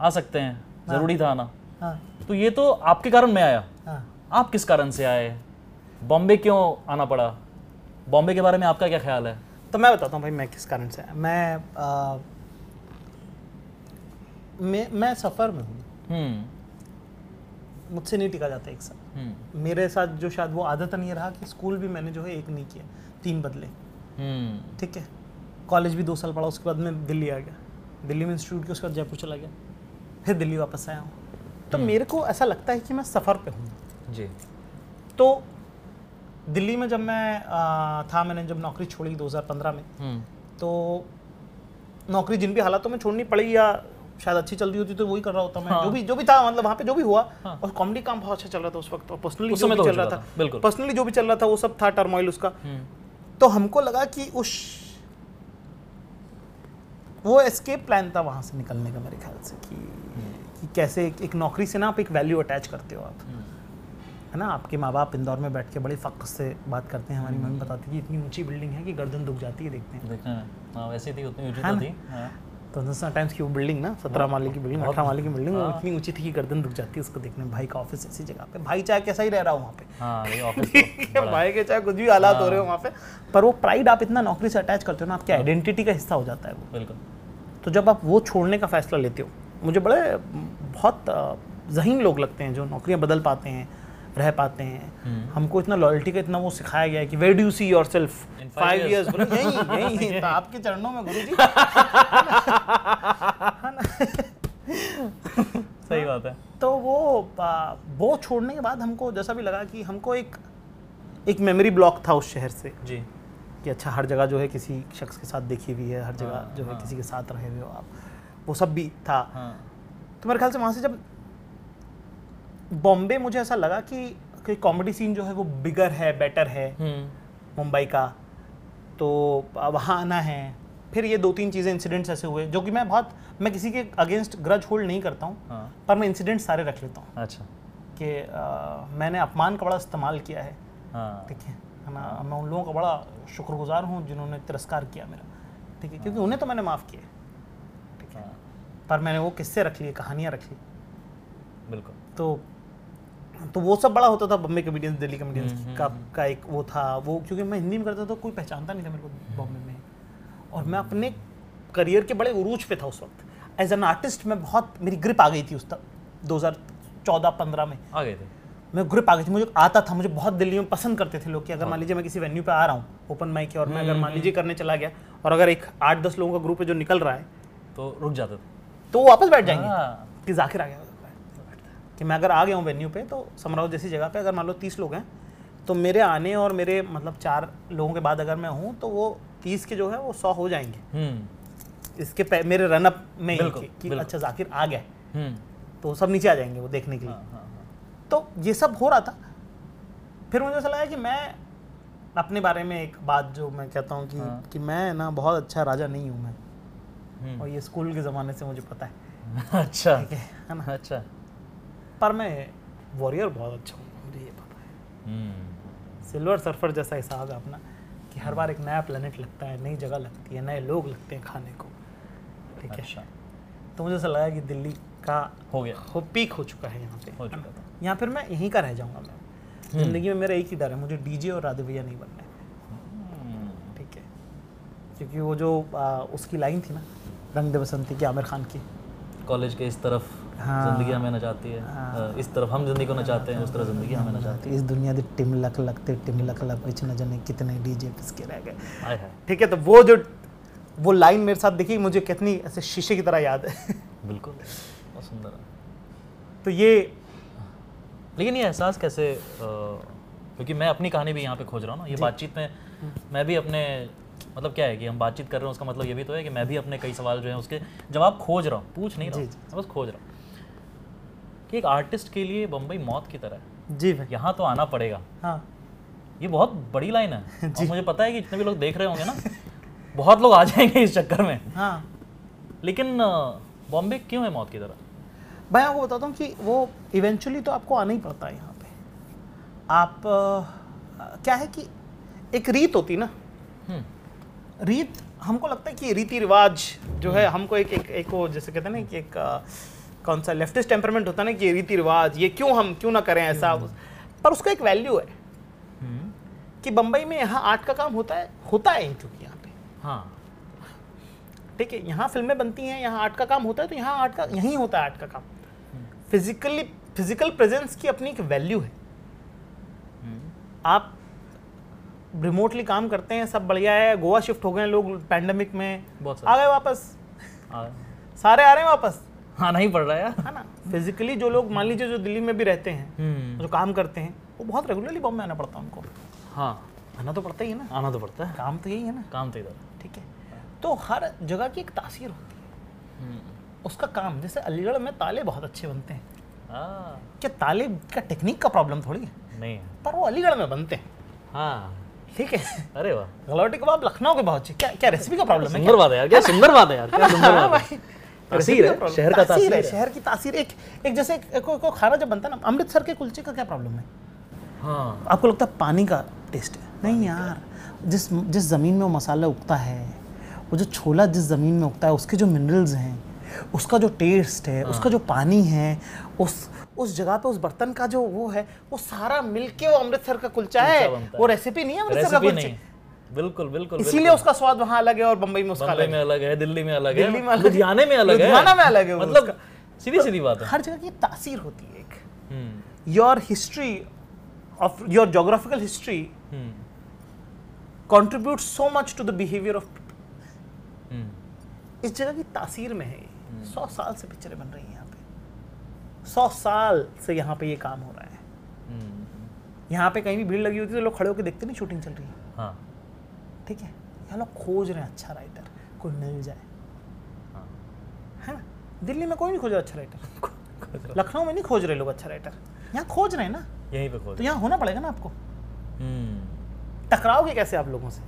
आ सकते हैं। हाँ। ज़रूरी था आना। हाँ। तो ये तो आपके कारण मैं आया। हाँ। आप किस कारण से आए? बॉम्बे क्यों आना पड़ा? बॉम्बे के बारे में आपका क्या ख्याल है? तो मैं बताता हूँ भाई मैं किस कारण से आया। मैं आ, मैं मैं सफ़र में हूँ। हम्म। मुझसे नहीं टिका जाता एक साथ। मेरे साथ जो शायद वो आदत नहीं रहा कि स्कूल भी मैंने जो है एक नहीं किया तीन बदले। हम्म। ठीक है? कॉलेज भी दो साल पढ़ा उसके बाद मैं दिल्ली आ गया। दिल्ली में इंस्टीट्यूट के उसके बाद जयपुर चला गया। फिर दिल्ली वापस आया हूँ। तो मेरे को ऐसा लगता है कि मैं सफ़र पे हूँ। जी। तो दिल्ली में जब मैं आ, था मैंने जब नौकरी छोड़ी 2015 में हम्म। तो नौकरी जिन भी हालातों में छोड़नी पड़ी या शायद अच्छी चल रही होती तो वही कर रहा होता मैं। हाँ। जो भी जो भी था मतलब वहाँ पे जो भी हुआ और कॉमेडी काम बहुत अच्छा चल रहा था उस वक्त और पर्सनली जो भी तो चल रहा था पर्सनली जो भी चल रहा था वो सब था टर्मोइल उसका। हम्म। तो हमको लगा कि उस वो एस्केप प्लान था वहाँ से निकलने का मेरे ख्याल से कि, कि कैसे एक, एक नौकरी से ना आप एक वैल्यू अटैच करते हो आप। है ना? आपके माँ बाप इंदौर में बैठ के बड़े फ़क्र से बात करते हैं हमारी मम्मी बताती है कि इतनी ऊँची बिल्डिंग है कि गर्दन दुख जाती है देखते हैं। देखना है। हाँ वैसे थी उतनी ऊँची है तो? थी हाँ। तो हिंदुस्तान टाइम्स की वो बिल्डिंग ना सत्रह माले की बिल्डिंग अठारह माले की बिल्डिंग हाँ। इतनी ऊँची थी कि गर्दन दुख जाती है उसको देखने में। भाई का ऑफ़िस ऐसी जगह पे भाई चाहे कैसा ही रह रहा हो वहाँ पे। हाँ ये ऑफ़िस ठीक तो है, भाई के चाहे कुछ भी हालात हो रहे हाँ। हो। वहाँ पे। पर वो प्राइड आप इतना नौकरी से अटैच करते हो ना आपकी आइडेंटिटी का हिस्सा हो जाता है वो। बिल्कुल। तो जब आप वो छोड़ने का फैसला लेते हो मुझे बड़े बहुत जहीन लोग लगते हैं जो नौकरियाँ बदल पाते हैं। रह पाते हैं। हम्म। हमको इतना लॉयल्टी का इतना वो सिखाया गया है कि where do you see yourself five years यही यही आपके चरणों में गुरु जी सही बात है। तो वो वो छोड़ने के बाद हमको जैसा भी लगा कि हमको एक एक मेमोरी ब्लॉक था उस शहर से जी। कि अच्छा हर जगह जो है किसी शख्स के साथ देखी हुई है हर जगह हाँ, जो है हाँ। किसी के साथ रहे हुए हो आप। वो सब भी था। हाँ। तो मेरे ख्याल से वहाँ से जब बॉम्बे मुझे ऐसा लगा कि कॉमेडी सीन जो है वो बिगर है बेटर है हम्म। मुंबई का। तो वहाँ आना है। फिर ये दो तीन चीज़ें इंसिडेंट्स ऐसे हुए जो कि मैं बहुत मैं किसी के अगेंस्ट ग्रज होल्ड नहीं करता हूँ हाँ। पर मैं इंसिडेंट सारे रख लेता हूँ। अच्छा। कि मैंने अपमान का बड़ा इस्तेमाल किया है। हाँ। ठीक है है ना? मैं उन लोगों का बड़ा शुक्रगुजार हूँ जिन्होंने तिरस्कार किया मेरा। ठीक है क्योंकि उन्हें तो मैंने माफ़ किया ठीक है। हाँ। पर मैंने वो किस्से रख लिए कहानियाँ रख ली। बिल्कुल। तो तो वो सब बड़ा होता था बॉम्बे कमेडियंस दिल्ली कमेडियंस हम्म, का का एक वो था वो क्योंकि मैं हिंदी में करता था तो कोई पहचानता नहीं था मेरे को बॉम्बे में। और मैं अपने करियर के बड़े उरूज पे था उस वक्त। एज एन आर्टिस्ट मैं बहुत मेरी ग्रिप आ गई थी उस तक दो हज़ार चौदह पंद्रह में। आ गए थे? मैं ग्रिप आ गई थी मुझे आता था मुझे बहुत दिल्ली में पसंद करते थे लोग कि अगर मान लीजिए मैं किसी वेन्यू पे आ रहा हूँ ओपन माइक के और मैं अगर मान लीजिए करने चला गया और अगर एक आठ दस लोगों का ग्रुप है जो निकल रहा है तो रुक जाता था। तो वो वापस बैठ जाएँगे हाँ। कि जाकिर आ गया। कि मैं अगर आ गया हूँ वेन्यू पे तो समराव जैसी जगह पे अगर मान लो तीस लोग हैं तो मेरे आने और मेरे मतलब चार लोगों के बाद अगर मैं हूँ तो वो तीस के जो है वो सौ हो जाएँगे। हम्म। इसके मेरे रनअप में बिल्कुल, कि, कि बिल्कुल। अच्छा जाकिर आ गया। हम्म। तो सब नीचे आ जाएँगे वो देखने के लिए। हाँ हाँ हाँ। तो ये सब हो रहा था। फिर मुझे ऐसा लगा कि मैं अपने बारे में एक बात जो मैं कहता हूँ कि हाँ। कि मैं ना बहुत अच्छा राजा नहीं हूँ मैं। हम्म। और ये स्कूल के ज़माने से मुझे पता है। अच्छा। है ना? अच्छा। पर मैं वॉरियर बहुत अच्छा हूँ मुझे ये पता है। हम्म। सिल्वर सर्फर जैसा हिसाब है अपना कि हर बार एक नया प्लेनेट लगता है नई जगह लगती है नए लोग लगते हैं खाने को। ठीक है? अच्छा। तो मुझे ऐसा लगा कि दिल्ली का हो गया। हो पीक हो चुका है यहाँ पे हो चुका था। यहाँ फिर मैं यहीं का रह जाऊँगा मैं। ज़िंदगी में मेरा एक ही डर है मुझे डीजे और राधे भैया नहीं बनना है। हम्म, ठीक है? क्योंकि वो जो आ, उसकी लाइन थी ना रंग दे बसंती की आमिर खान की। कॉलेज के इस तरफ़ हाँ। ज़िंदगी हमें नचाती है। हाँ। इस तरफ़ हम ज़िंदगी को नचाते हैं उस तरफ़ ज़िंदगी हमें नचाती है। इस दुनिया दे टिम लख लगते टिम लख लग कुछ न जाने कितने डीजे पिसके रह गए। है है। ठीक है तो वो जो वो लाइन मेरे साथ देखी मुझे कितनी ऐसे शीशे की तरह याद है। बिल्कुल बहुत सुंदर है। तो ये लेकिन ये एहसास कैसे क्योंकि मैं अपनी कहानी भी यहाँ पे खोज रहा हूँ ना ये बातचीत में मैं भी अपने मतलब क्या है कि हम बातचीत कर रहे हैं उसका मतलब ये भी तो है कि मैं भी अपने कई सवाल जो है उसके जवाब खोज रहा हूँ पूछ नहीं रहा हूँ बस खोज रहा हूँ। कि एक आर्टिस्ट के लिए बम्बई मौत की तरह है। जी भाई। यहाँ तो आना पड़ेगा। हाँ। ये बहुत बड़ी लाइन है। और मुझे पता है कि जितने भी लोग देख रहे होंगे ना बहुत लोग आ जाएँगे इस चक्कर में। हाँ। लेकिन बॉम्बे क्यों है मौत की तरह? भाई आपको बताता हूँ कि वो इवेंचुअली तो आपको आना ही पड़ता है यहाँ पे। आप अ, क्या है कि एक रीत होती ना। हम्म, रीत हमको लगता है कि रीति रिवाज जो है हमको एक एक एक वो जैसे कहते हैं ना कि एक अ, कौन सा लेफ्टिस्ट टेम्परमेंट होता है ना कि रीति रिवाज ये क्यों हम क्यों ना करें ऐसा? पर उसका एक वैल्यू है हम्म, कि बम्बई में यहाँ आर्ट का काम होता है होता है क्योंकि यहाँ पे। हाँ। ठीक है यहाँ फ़िल्में बनती हैं यहाँ आर्ट का काम होता है तो यहाँ आर्ट का यहीं होता है आर्ट का काम। फिजिकली फ़िज़िकल प्रेजेंस की अपनी एक वैल्यू है। हम्म, आप रिमोटली काम करते हैं सब बढ़िया है गोवा शिफ्ट हो गए लोग पैंडमिक में। आ गए वापस। सारे आ रहे हैं वापस। आना ही पड़ रहा है यार। है ना। फिजिकली जो लोग मान लीजिए जो दिल्ली में भी रहते हैं हम्म, जो काम करते हैं वो बहुत रेगुलरली बॉम्बे आना पड़ता है उनको। हाँ। आना तो पड़ता ही है ना। आना तो पड़ता है। काम तो यही है ना। काम तो इधर। ठीक है। तो हर जगह की एक तासीर होती है। हम्म। उसका काम जैसे अलीगढ़ में ताले बहुत अच्छे बनते हैं। हाँ। क्या ताले का टेक्निक का प्रॉब्लम थोड़ी है? नहीं। पर वो अलीगढ़ में बनते हैं। हाँ। ठीक है। अरे वाह। गलौटी कबाब लखनऊ के बहुत क्या क्या रेसिपी का प्रॉब्लम है सुंदर बात है यार क्या सुंदर बात है यार क्या सुंदर हाँ बात है। तासीर है, शहर का तासीर है है। शहर की तासीर एक एक जैसे एक- को, को खाना जब बनता है ना अमृतसर के कुलचे का क्या प्रॉब्लम है? हाँ। आपको लगता है पानी का टेस्ट है? नहीं यार जिस जिस ज़मीन में वो मसाला उगता है वो जो छोला जिस ज़मीन में उगता है उसके जो मिनरल्स हैं उसका जो टेस्ट है उसका जो पानी है उस उस जगह पे उस बर्तन का जो वो है वो सारा मिलके वो अमृतसर का कुलचा है। है। वो रेसिपी नहीं है अमृतसर का कुलचे। बिल्कुल बिल्कुल इसीलिए उसका स्वाद वहाँ अलग है और बम्बई में उसका अलग में अलग है दिल्ली में अलग है। लुधियाने में अलग है। लुधियाना में अलग है मतलब सीधी सीधी बात है। हर जगह की तासीर होती है एक। हम्म। Your history of your geographical history hmm. contributes so much to the behavior of people. हम्म। इस जगह की तासीर में है। सौ साल से पिक्चरें बन रही हैं यहाँ पे। सौ साल से यहाँ पे ये काम हो रहा है। हम्म। यहाँ पे कहीं भी भीड़ लगी होती है तो लोग खड़े होकर देखते नहीं शूटिंग चल रही। है हाँ। ठीक है? यहाँ लोग खोज रहे हैं अच्छा राइटर कोई मिल जाए। हाँ। है? ना दिल्ली में कोई नहीं खोज रहा अच्छा राइटर लखनऊ में नहीं खोज रहे लोग अच्छा राइटर यहाँ खोज रहे हैं ना? यहीं पे खोज तो यहाँ होना पड़ेगा ना आपको? हम्म। टकराओगे कैसे आप लोगों से?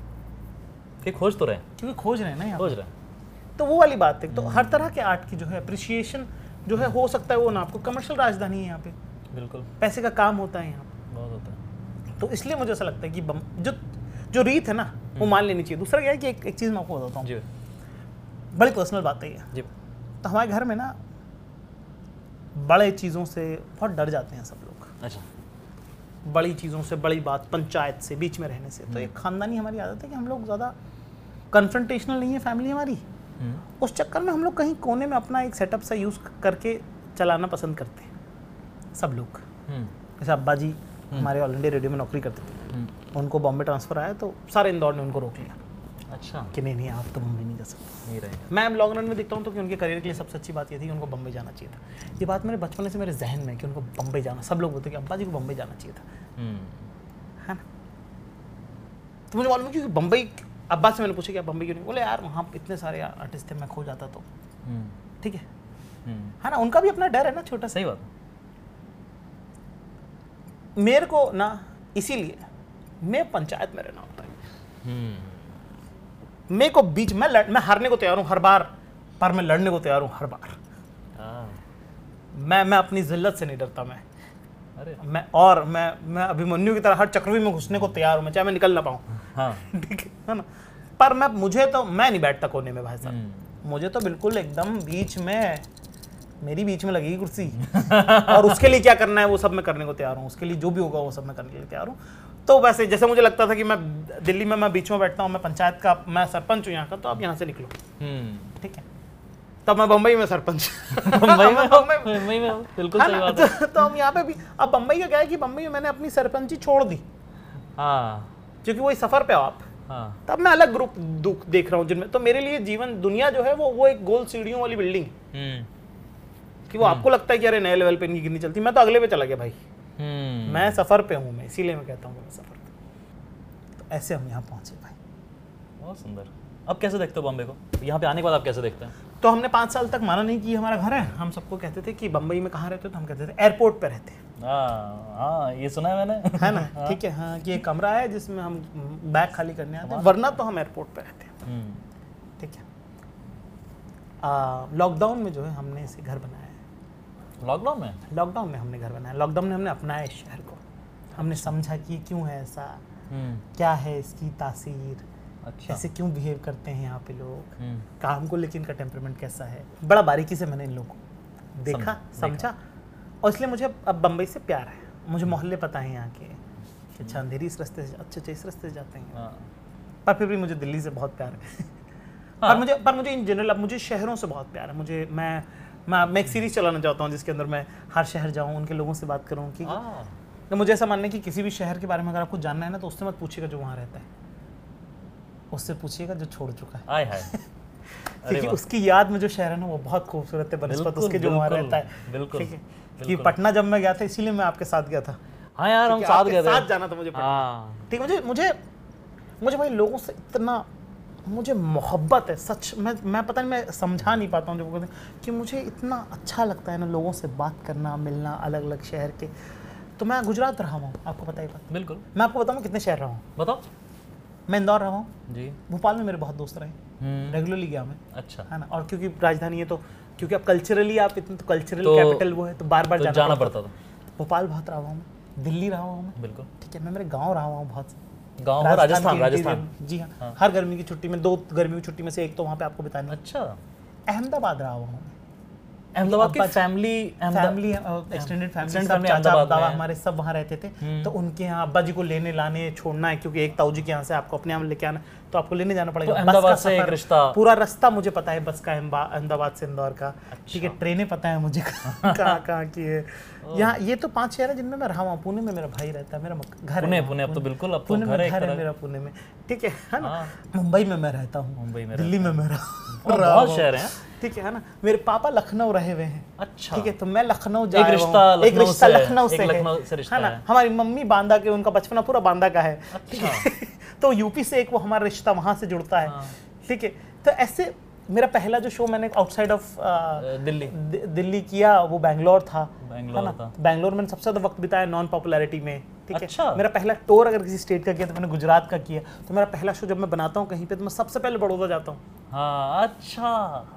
ये खोज तो रहे हैं। क्योंकि खोज रहे हैं ना यहाँ खोज रहे हैं। तो वो वाली बात है तो हर तरह के आर्ट की जो है अप्रिसिएशन जो है हो सकता है वो ना। आपको कमर्शियल राजधानी है यहाँ पे। बिल्कुल। पैसे का काम होता है यहाँ। बहुत होता है। तो इसलिए मुझे ऐसा लगता है कि जो जो रीत है ना वो मान लेनी चाहिए। दूसरा क्या है कि एक, एक चीज़ मैं आपको बताता हूँ। जी। बड़ी पर्सनल बात है ये। जी। तो हमारे घर में ना बड़े चीज़ों से बहुत डर जाते हैं सब लोग। अच्छा। बड़ी चीज़ों से बड़ी बात पंचायत से बीच में रहने से। तो एक खानदानी हमारी आदत है कि हम लोग ज़्यादा कन्फ्रंटेशनल नहीं है फैमिली हमारी। हम्म। उस चक्कर में हम लोग कहीं कोने में अपना एक सेटअप सा यूज़ करके चलाना पसंद करते हैं। सब लोग। हम्म। जैसे अब्बा जी हमारे ऑल इंडिया रेडियो में नौकरी करते थे। हम्म उनको बॉम्बे ट्रांसफ़र आया तो सारे इंदौर ने उनको रोक लिया। अच्छा। कि नहीं नहीं आप तो मुंबई नहीं जा सकते। नहीं रहे। मैं लॉन्ग रन में देखता हूँ तो कि उनके करियर के लिए सबसे अच्छी बात ये थी कि उनको बम्बई जाना चाहिए था। ये बात मेरे बचपन से मेरे जहन में कि उनको बम्बई जाना सब लोग बोलते कि अब्बा जी को बम्बई जाना चाहिए था। हम्म। है ना? तो मुझे मालूम है कि बम्बई अब्बा से मैंने पूछा कि आप बम्बई क्यों नहीं? बोले यार वहाँ इतने सारे आर्टिस्ट थे मैं खो जाता तो। हम्म। ठीक है? हम्म। है ना? उनका भी अपना डर है ना छोटा सही बात। मेरे को ना इसीलिए मैं पंचायत में रहना होता है। हम्म। मेरे को बीच में लड़ मैं हारने को तैयार हूँ हर बार पर मैं लड़ने को तैयार हूँ हर बार। हाँ। मैं मैं अपनी जिल्लत से नहीं डरता मैं। अरे मैं और मैं मैं अभिमन्यु की तरह हर चक्रवी में घुसने को तैयार हूँ मैं चाहे मैं निकल ना पाऊँ। हाँ। ठीक है है ना? पर मैं मुझे तो मैं नहीं बैठता कोने में भाई साहब। हम्म। मुझे तो बिल्कुल एकदम बीच में मेरी बीच में लगेगी कुर्सी। और उसके लिए क्या करना है वो सब मैं करने को तैयार हूँ। उसके लिए जो भी होगा वो सब मैं करने के लिए तैयार हूँ। तो वैसे जैसे मुझे लगता था कि मैं दिल्ली में मैं बीच में बैठता हूँ मैं पंचायत का मैं सरपंच हूँ यहाँ का तो आप यहाँ से निकलो। हम्म। ठीक है। तब मैं बम्बई में सरपंच। में बम्बई में। बिल्कुल सही बात है। तो, तो हम यहाँ पे भी अब बम्बई का क्या है कि बम्बई में मैंने अपनी सरपंची छोड़ दी। हाँ। क्योंकि वही सफ़र पे हो आप। हाँ। तब मैं अलग ग्रुप दुख देख रहा हूँ जिनमें। तो मेरे लिए जीवन दुनिया जो है वो वो एक गोल सीढ़ियों वाली बिल्डिंग है। हम्म। कि वो आपको लगता है कि अरे नए लेवल पे इनकी गिरनी चलती मैं तो अगले पे चला गया भाई। हम्म। मैं सफ़र पे हूँ मैं इसीलिए मैं कहता हूँ मैं सफ़र पे तो ऐसे हम यहाँ पहुँचे भाई। बहुत सुंदर। अब कैसे देखते हो बॉम्बे को? यहाँ पे आने के बाद आप कैसे देखते हैं? तो हमने पाँच साल तक माना नहीं कि ये हमारा घर है। हम सबको कहते थे कि बम्बई में कहाँ रहते हो तो हम कहते थे एयरपोर्ट पे रहते हैं। हाँ हाँ ये सुना है मैंने। है ना? ठीक है हाँ कि एक कमरा है जिसमें हम बैग खाली करने आते हैं वरना तो हम एयरपोर्ट पे रहते हैं। हम्म। ठीक है। लॉकडाउन में जो है हमने इसे घर बनाया। है लॉकडाउन में? लॉकडाउन में हमने घर बनाया। लॉकडाउन में हमने अपनाया इस शहर को। हमने समझा कि क्यों है ऐसा? हम्म। क्या है इसकी तासीर? अच्छा। ऐसे क्यों बिहेव करते हैं यहाँ पे लोग? हम्म। काम को लेकिन इनका टेम्परमेंट कैसा है? बड़ा बारीकी से मैंने इन लोगों को देखा समझा। और इसलिए मुझे अब बम्बई से प्यार है। मुझे मोहल्ले पता है यहाँ के अच्छा अंधेरी इस रास्ते से अच्छे अच्छे इस रास्ते से जाते हैं। हाँ। पर फिर भी मुझे दिल्ली से बहुत प्यार है। हाँ। पर मुझे पर मुझे इन जनरल अब मुझे शहरों से बहुत प्यार है। मुझे मैं मैं मैं एक सीरीज़ चलाना चाहता हूँ जिसके अंदर मैं हर शहर जाऊँ उनके लोगों से बात करूँ कि तो मुझे ऐसा मानना है कि किसी भी शहर के बारे में अगर आपको जानना है ना तो उससे मत पूछिएगा जो वहाँ रहता है। उससे पूछिएगा जो छोड़ चुका है। आय हाय। क्योंकि उसकी याद में जो शहर है ना वो बहुत खूबसूरत है बनस्पत उसके जो वहाँ रहता है। बिल्कुल, कि पटना जब मैं गया था इसीलिए मैं आपके साथ गया था। हाँ यार हम साथ गए थे। साथ जाना था मुझे। हाँ। ठीक मुझे मुझे मुझे भाई लोगों से इतना मुझे मोहब्बत है सच मैं मैं पता नहीं मैं समझा नहीं पाता हूँ जब कहते हैं कि मुझे इतना अच्छा लगता है ना लोगों से बात करना मिलना अलग अलग शहर के। तो मैं गुजरात रहा हूँ आपको पता ही बात। बिल्कुल। मैं आपको बताऊँ कितने शहर रहा हूँ? बताओ। मैं इंदौर रहा हूँ। जी। भोपाल में मेरे बहुत दोस्त रहे। हम्म। रेगुलरली गया मैं। अच्छा। है ना? और क्योंकि राजधानी है तो क्योंकि अब कल्चरली आप इतने तो कल्चरल तो- कैपिटल वो है तो बार बार तो जाना, जाना पड़ता था। भोपाल बहुत रहा हूँ मैं। दिल्ली रहा हूँ मैं। बिल्कुल। ठीक है मैं मेरे गाँव रहा हुआ हूँ बहुत। गाँव राजस्थान राजस्थान जी हाँ हर गर्मी की छुट्टी में दो गर्मी की छुट्टी में से एक तो वहाँ पे आपको बितानी है। अच्छा। अहमदाबाद रहा हुआ हूँ। अहमदाबाद की फैमिली फैमिली एक्सटेंडेड फैमिली सब चाचा है। हमारे सब वहाँ रहते थे। तो उनके यहाँ अब्बा जी को लेने लाने छोड़ना है क्योंकि एक ताऊ जी के यहाँ से आपको अपने यहाँ लेके आना है, तो आपको लेने जाना पड़ेगा। तो अहमदाबाद से एक रिश्ता पूरा रास्ता मुझे पता है बस का अहमदाबाद से इंदौर का। ठीक है ट्रेनें पता है मुझे कहाँ कहाँ की है। यहाँ ये तो पाँच शहर है जिनमें मैं रहा हूँ। पुणे में मेरा भाई रहता है मेरा घर पुणे पुणे अब तो बिल्कुल अब तो पुणे में घर है मेरा पुणे में। ठीक है है ना? हाँ। मुंबई में मैं रहता हूँ। मुंबई में दिल्ली में मैं रहा हूँ। शहर हैं। ठीक है ना? मेरे पापा लखनऊ रहे हुए हैं। अच्छा। ठीक है तो मैं लखनऊ जा एक रहा रिश्ता हूँ। एक लखनऊ रिश्ता से लखनऊ से है। लखनऊ से रिश्ता है। ना हमारी मम्मी बांदा के उनका बचपना पूरा बांदा का है। अच्छा। तो यूपी से एक वो हमारा रिश्ता वहाँ से जुड़ता है। हाँ। ठीक है तो ऐसे मेरा पहला जो शो मैंने outside of uh, Delhi. Delhi किया वो बैंगलोर था। बैंगलोर था। बैंगलोर में सबसे ज़्यादा वक्त बिताया नॉन पॉपुलैरिटी में। ठीक है? अच्छा। मेरा पहला टूर अगर किसी स्टेट का किया तो मैंने गुजरात का किया। तो मेरा पहला शो जब मैं बनाता हूँ कहीं पे तो मैं सबसे पहले बड़ौदा जाता हूँ। हाँ अच्छा।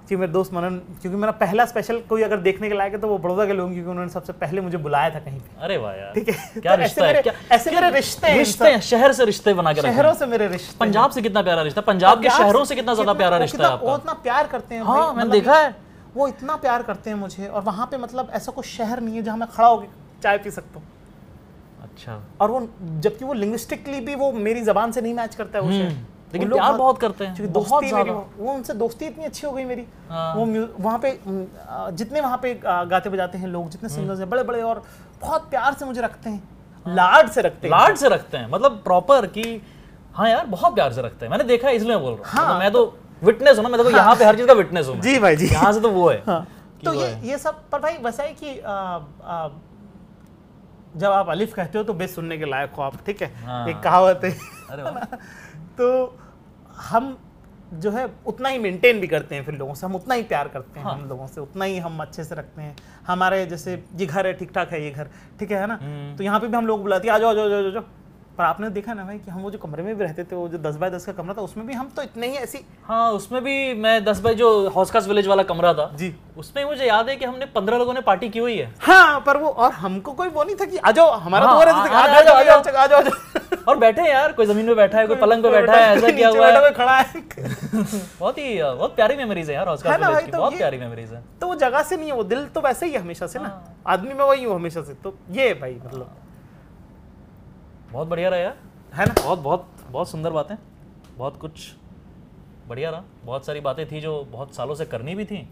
कि मेरे दोस्त मनन क्योंकि मेरा पहला स्पेशल कोई अगर देखने के लायक है तो वो बड़ौदा के लोग क्योंकि उन्होंने सबसे पहले मुझे बुलाया था कहीं पे। अरे वाह यार। ठीक है? क्या तो रिश्ता है ऐसे मेरे रिश्ते रिश्ते हैं शहर से रिश्ते बना के शहरों से मेरे रिश्ते पंजाब से कितना प्यारा रिश्ता पंजाब के शहरों से कितना ज़्यादा प्यारा रिश्ता है इतना प्यार करते हैं हाँ मैंने मतलब देखा है। वो इतना प्यार करते हैं मुझे और वहाँ पे मतलब ऐसा कोई शहर नहीं है जहाँ मैं खड़ा होकर चाय पी सकता हूँ। अच्छा। और वो जबकि वो लिंग्विस्टिकली भी वो मेरी जबान से नहीं मैच करता है वो शहर लेकिन प्यार बहुत करते हैं। क्योंकि दोस्ती मेरी वो उनसे दोस्ती इतनी अच्छी हो गई मेरी। हाँ। वो वहाँ पे जितने वहाँ पे गाते बजाते हैं लोग जितने सिंगर्स हैं बड़े बड़े और बहुत प्यार से मुझे रखते हैं। लाड से रखते हैं। लाड से रखते हैं। मतलब प्रॉपर कि हाँ यार बहुत प्यार से रखते हैं। मैंने देखा है इसलिए बोल रहा हूँ। हाँ। मतलब मैं तो विटनेस हूँ ना मैं तो यहाँ पे हर चीज़ का विटनेस हूँ जी भाई जी। यहाँ से तो वो है हाँ। तो ये ये सब पर भाई वैसा है कि जब आप अलिफ कहते हो तो बेस सुनने के लायक हो आप ठीक है हाँ। एक कहावत है अरे तो हम जो है उतना ही मेंटेन भी करते हैं फिर लोगों से हम उतना ही प्यार करते हैं हाँ। हम लोगों से उतना ही हम अच्छे से रखते हैं हमारे जैसे ये घर है ठीक ठाक है ये घर ठीक है ना हम्म। तो यहाँ पे भी हम लोग बुलाते हैं आ जाओ आ जाओ आ जाओ, आ जाओ पर आपने देखा ना भाई कि हम वो जो कमरे में भी रहते थे वो जो दस बाय दस का कमरा था उसमें भी हम तो इतने ही ऐसी हाँ उसमें भी मैं दस भाई जो हॉस्कास विलेज वाला कमरा था जी। उसमें मुझे याद है कि हमने पंद्रह लोगों ने पार्टी की हुई है। हाँ पर वो और हमको कोई वो नहीं था कि आ जाओ हमारा हाँ, तो आ जाओ और बैठे हैं यार कोई ज़मीन पे बैठा है कोई पलंग पे बैठा है ऐसा किया हुआ है? खड़ा है। बहुत ही बहुत प्यारी मेमोरीज है यार हॉस्कास विलेज की तो बहुत प्यारी मेमोरीज है। तो वो जगह से नहीं है वो दिल तो वैसे ही है हमेशा से ना। हाँ। आदमी में वही हूँ हमेशा से तो ये भाई मतलब। बहुत बढ़िया रहा यार। है ना? बहुत बहुत बहुत सुंदर बातें। बहुत कुछ बढ़िया रहा। बहुत सारी बातें थी जो बहुत सालों से करनी भी थी।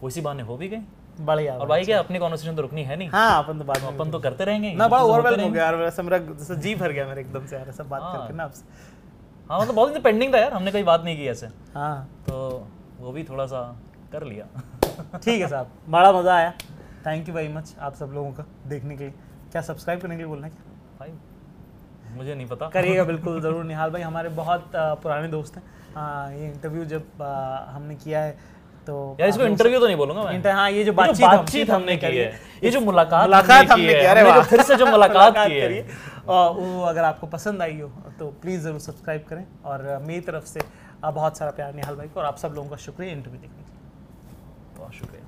वो इसी बहाने हो भी गई। बढ़िया और भाई क्या अपनी कॉन्वर्सेशन तो रुकनी है नहीं? हाँ अपन तो बाद में अपन तो करते रहेंगे। ना बड़ा ओवरवेल हो गया यार वैसे मेरा जैसे जी भर गया मेरे एकदम से यार ऐसा बात हाँ। करके ना आपसे हाँ मतलब बहुत दिन पेंडिंग था यार हमने कोई बात नहीं की ऐसे। हाँ। तो वो भी थोड़ा सा कर लिया। ठीक है साहब बड़ा मज़ा आया। थैंक यू वेरी मच आप सब लोगों का देखने के लिए। क्या सब्सक्राइब करने के लिए बोलना क्या? मुझे नहीं पता। करिएगा बिल्कुल ज़रूर। निहाल भाई हमारे बहुत पुराने दोस्त हैं। ये इंटरव्यू जब हमने किया है तो यार इसको इंटरव्यू तो नहीं बोलूँगा मैं। हाँ ये जो बातचीत बातचीत हमने की है ये जो मुलाकात मुलाकात हमने की है जो फिर से जो मुलाकात की है। और वो अगर आपको पसंद आई हो तो प्लीज़ ज़रूर सब्सक्राइब करें। और मेरी तरफ़ से बहुत सारा प्यार निहाल भाई को और आप सब लोगों का शुक्रिया इंटरव्यू देखने के लिए। बहुत शुक्रिया।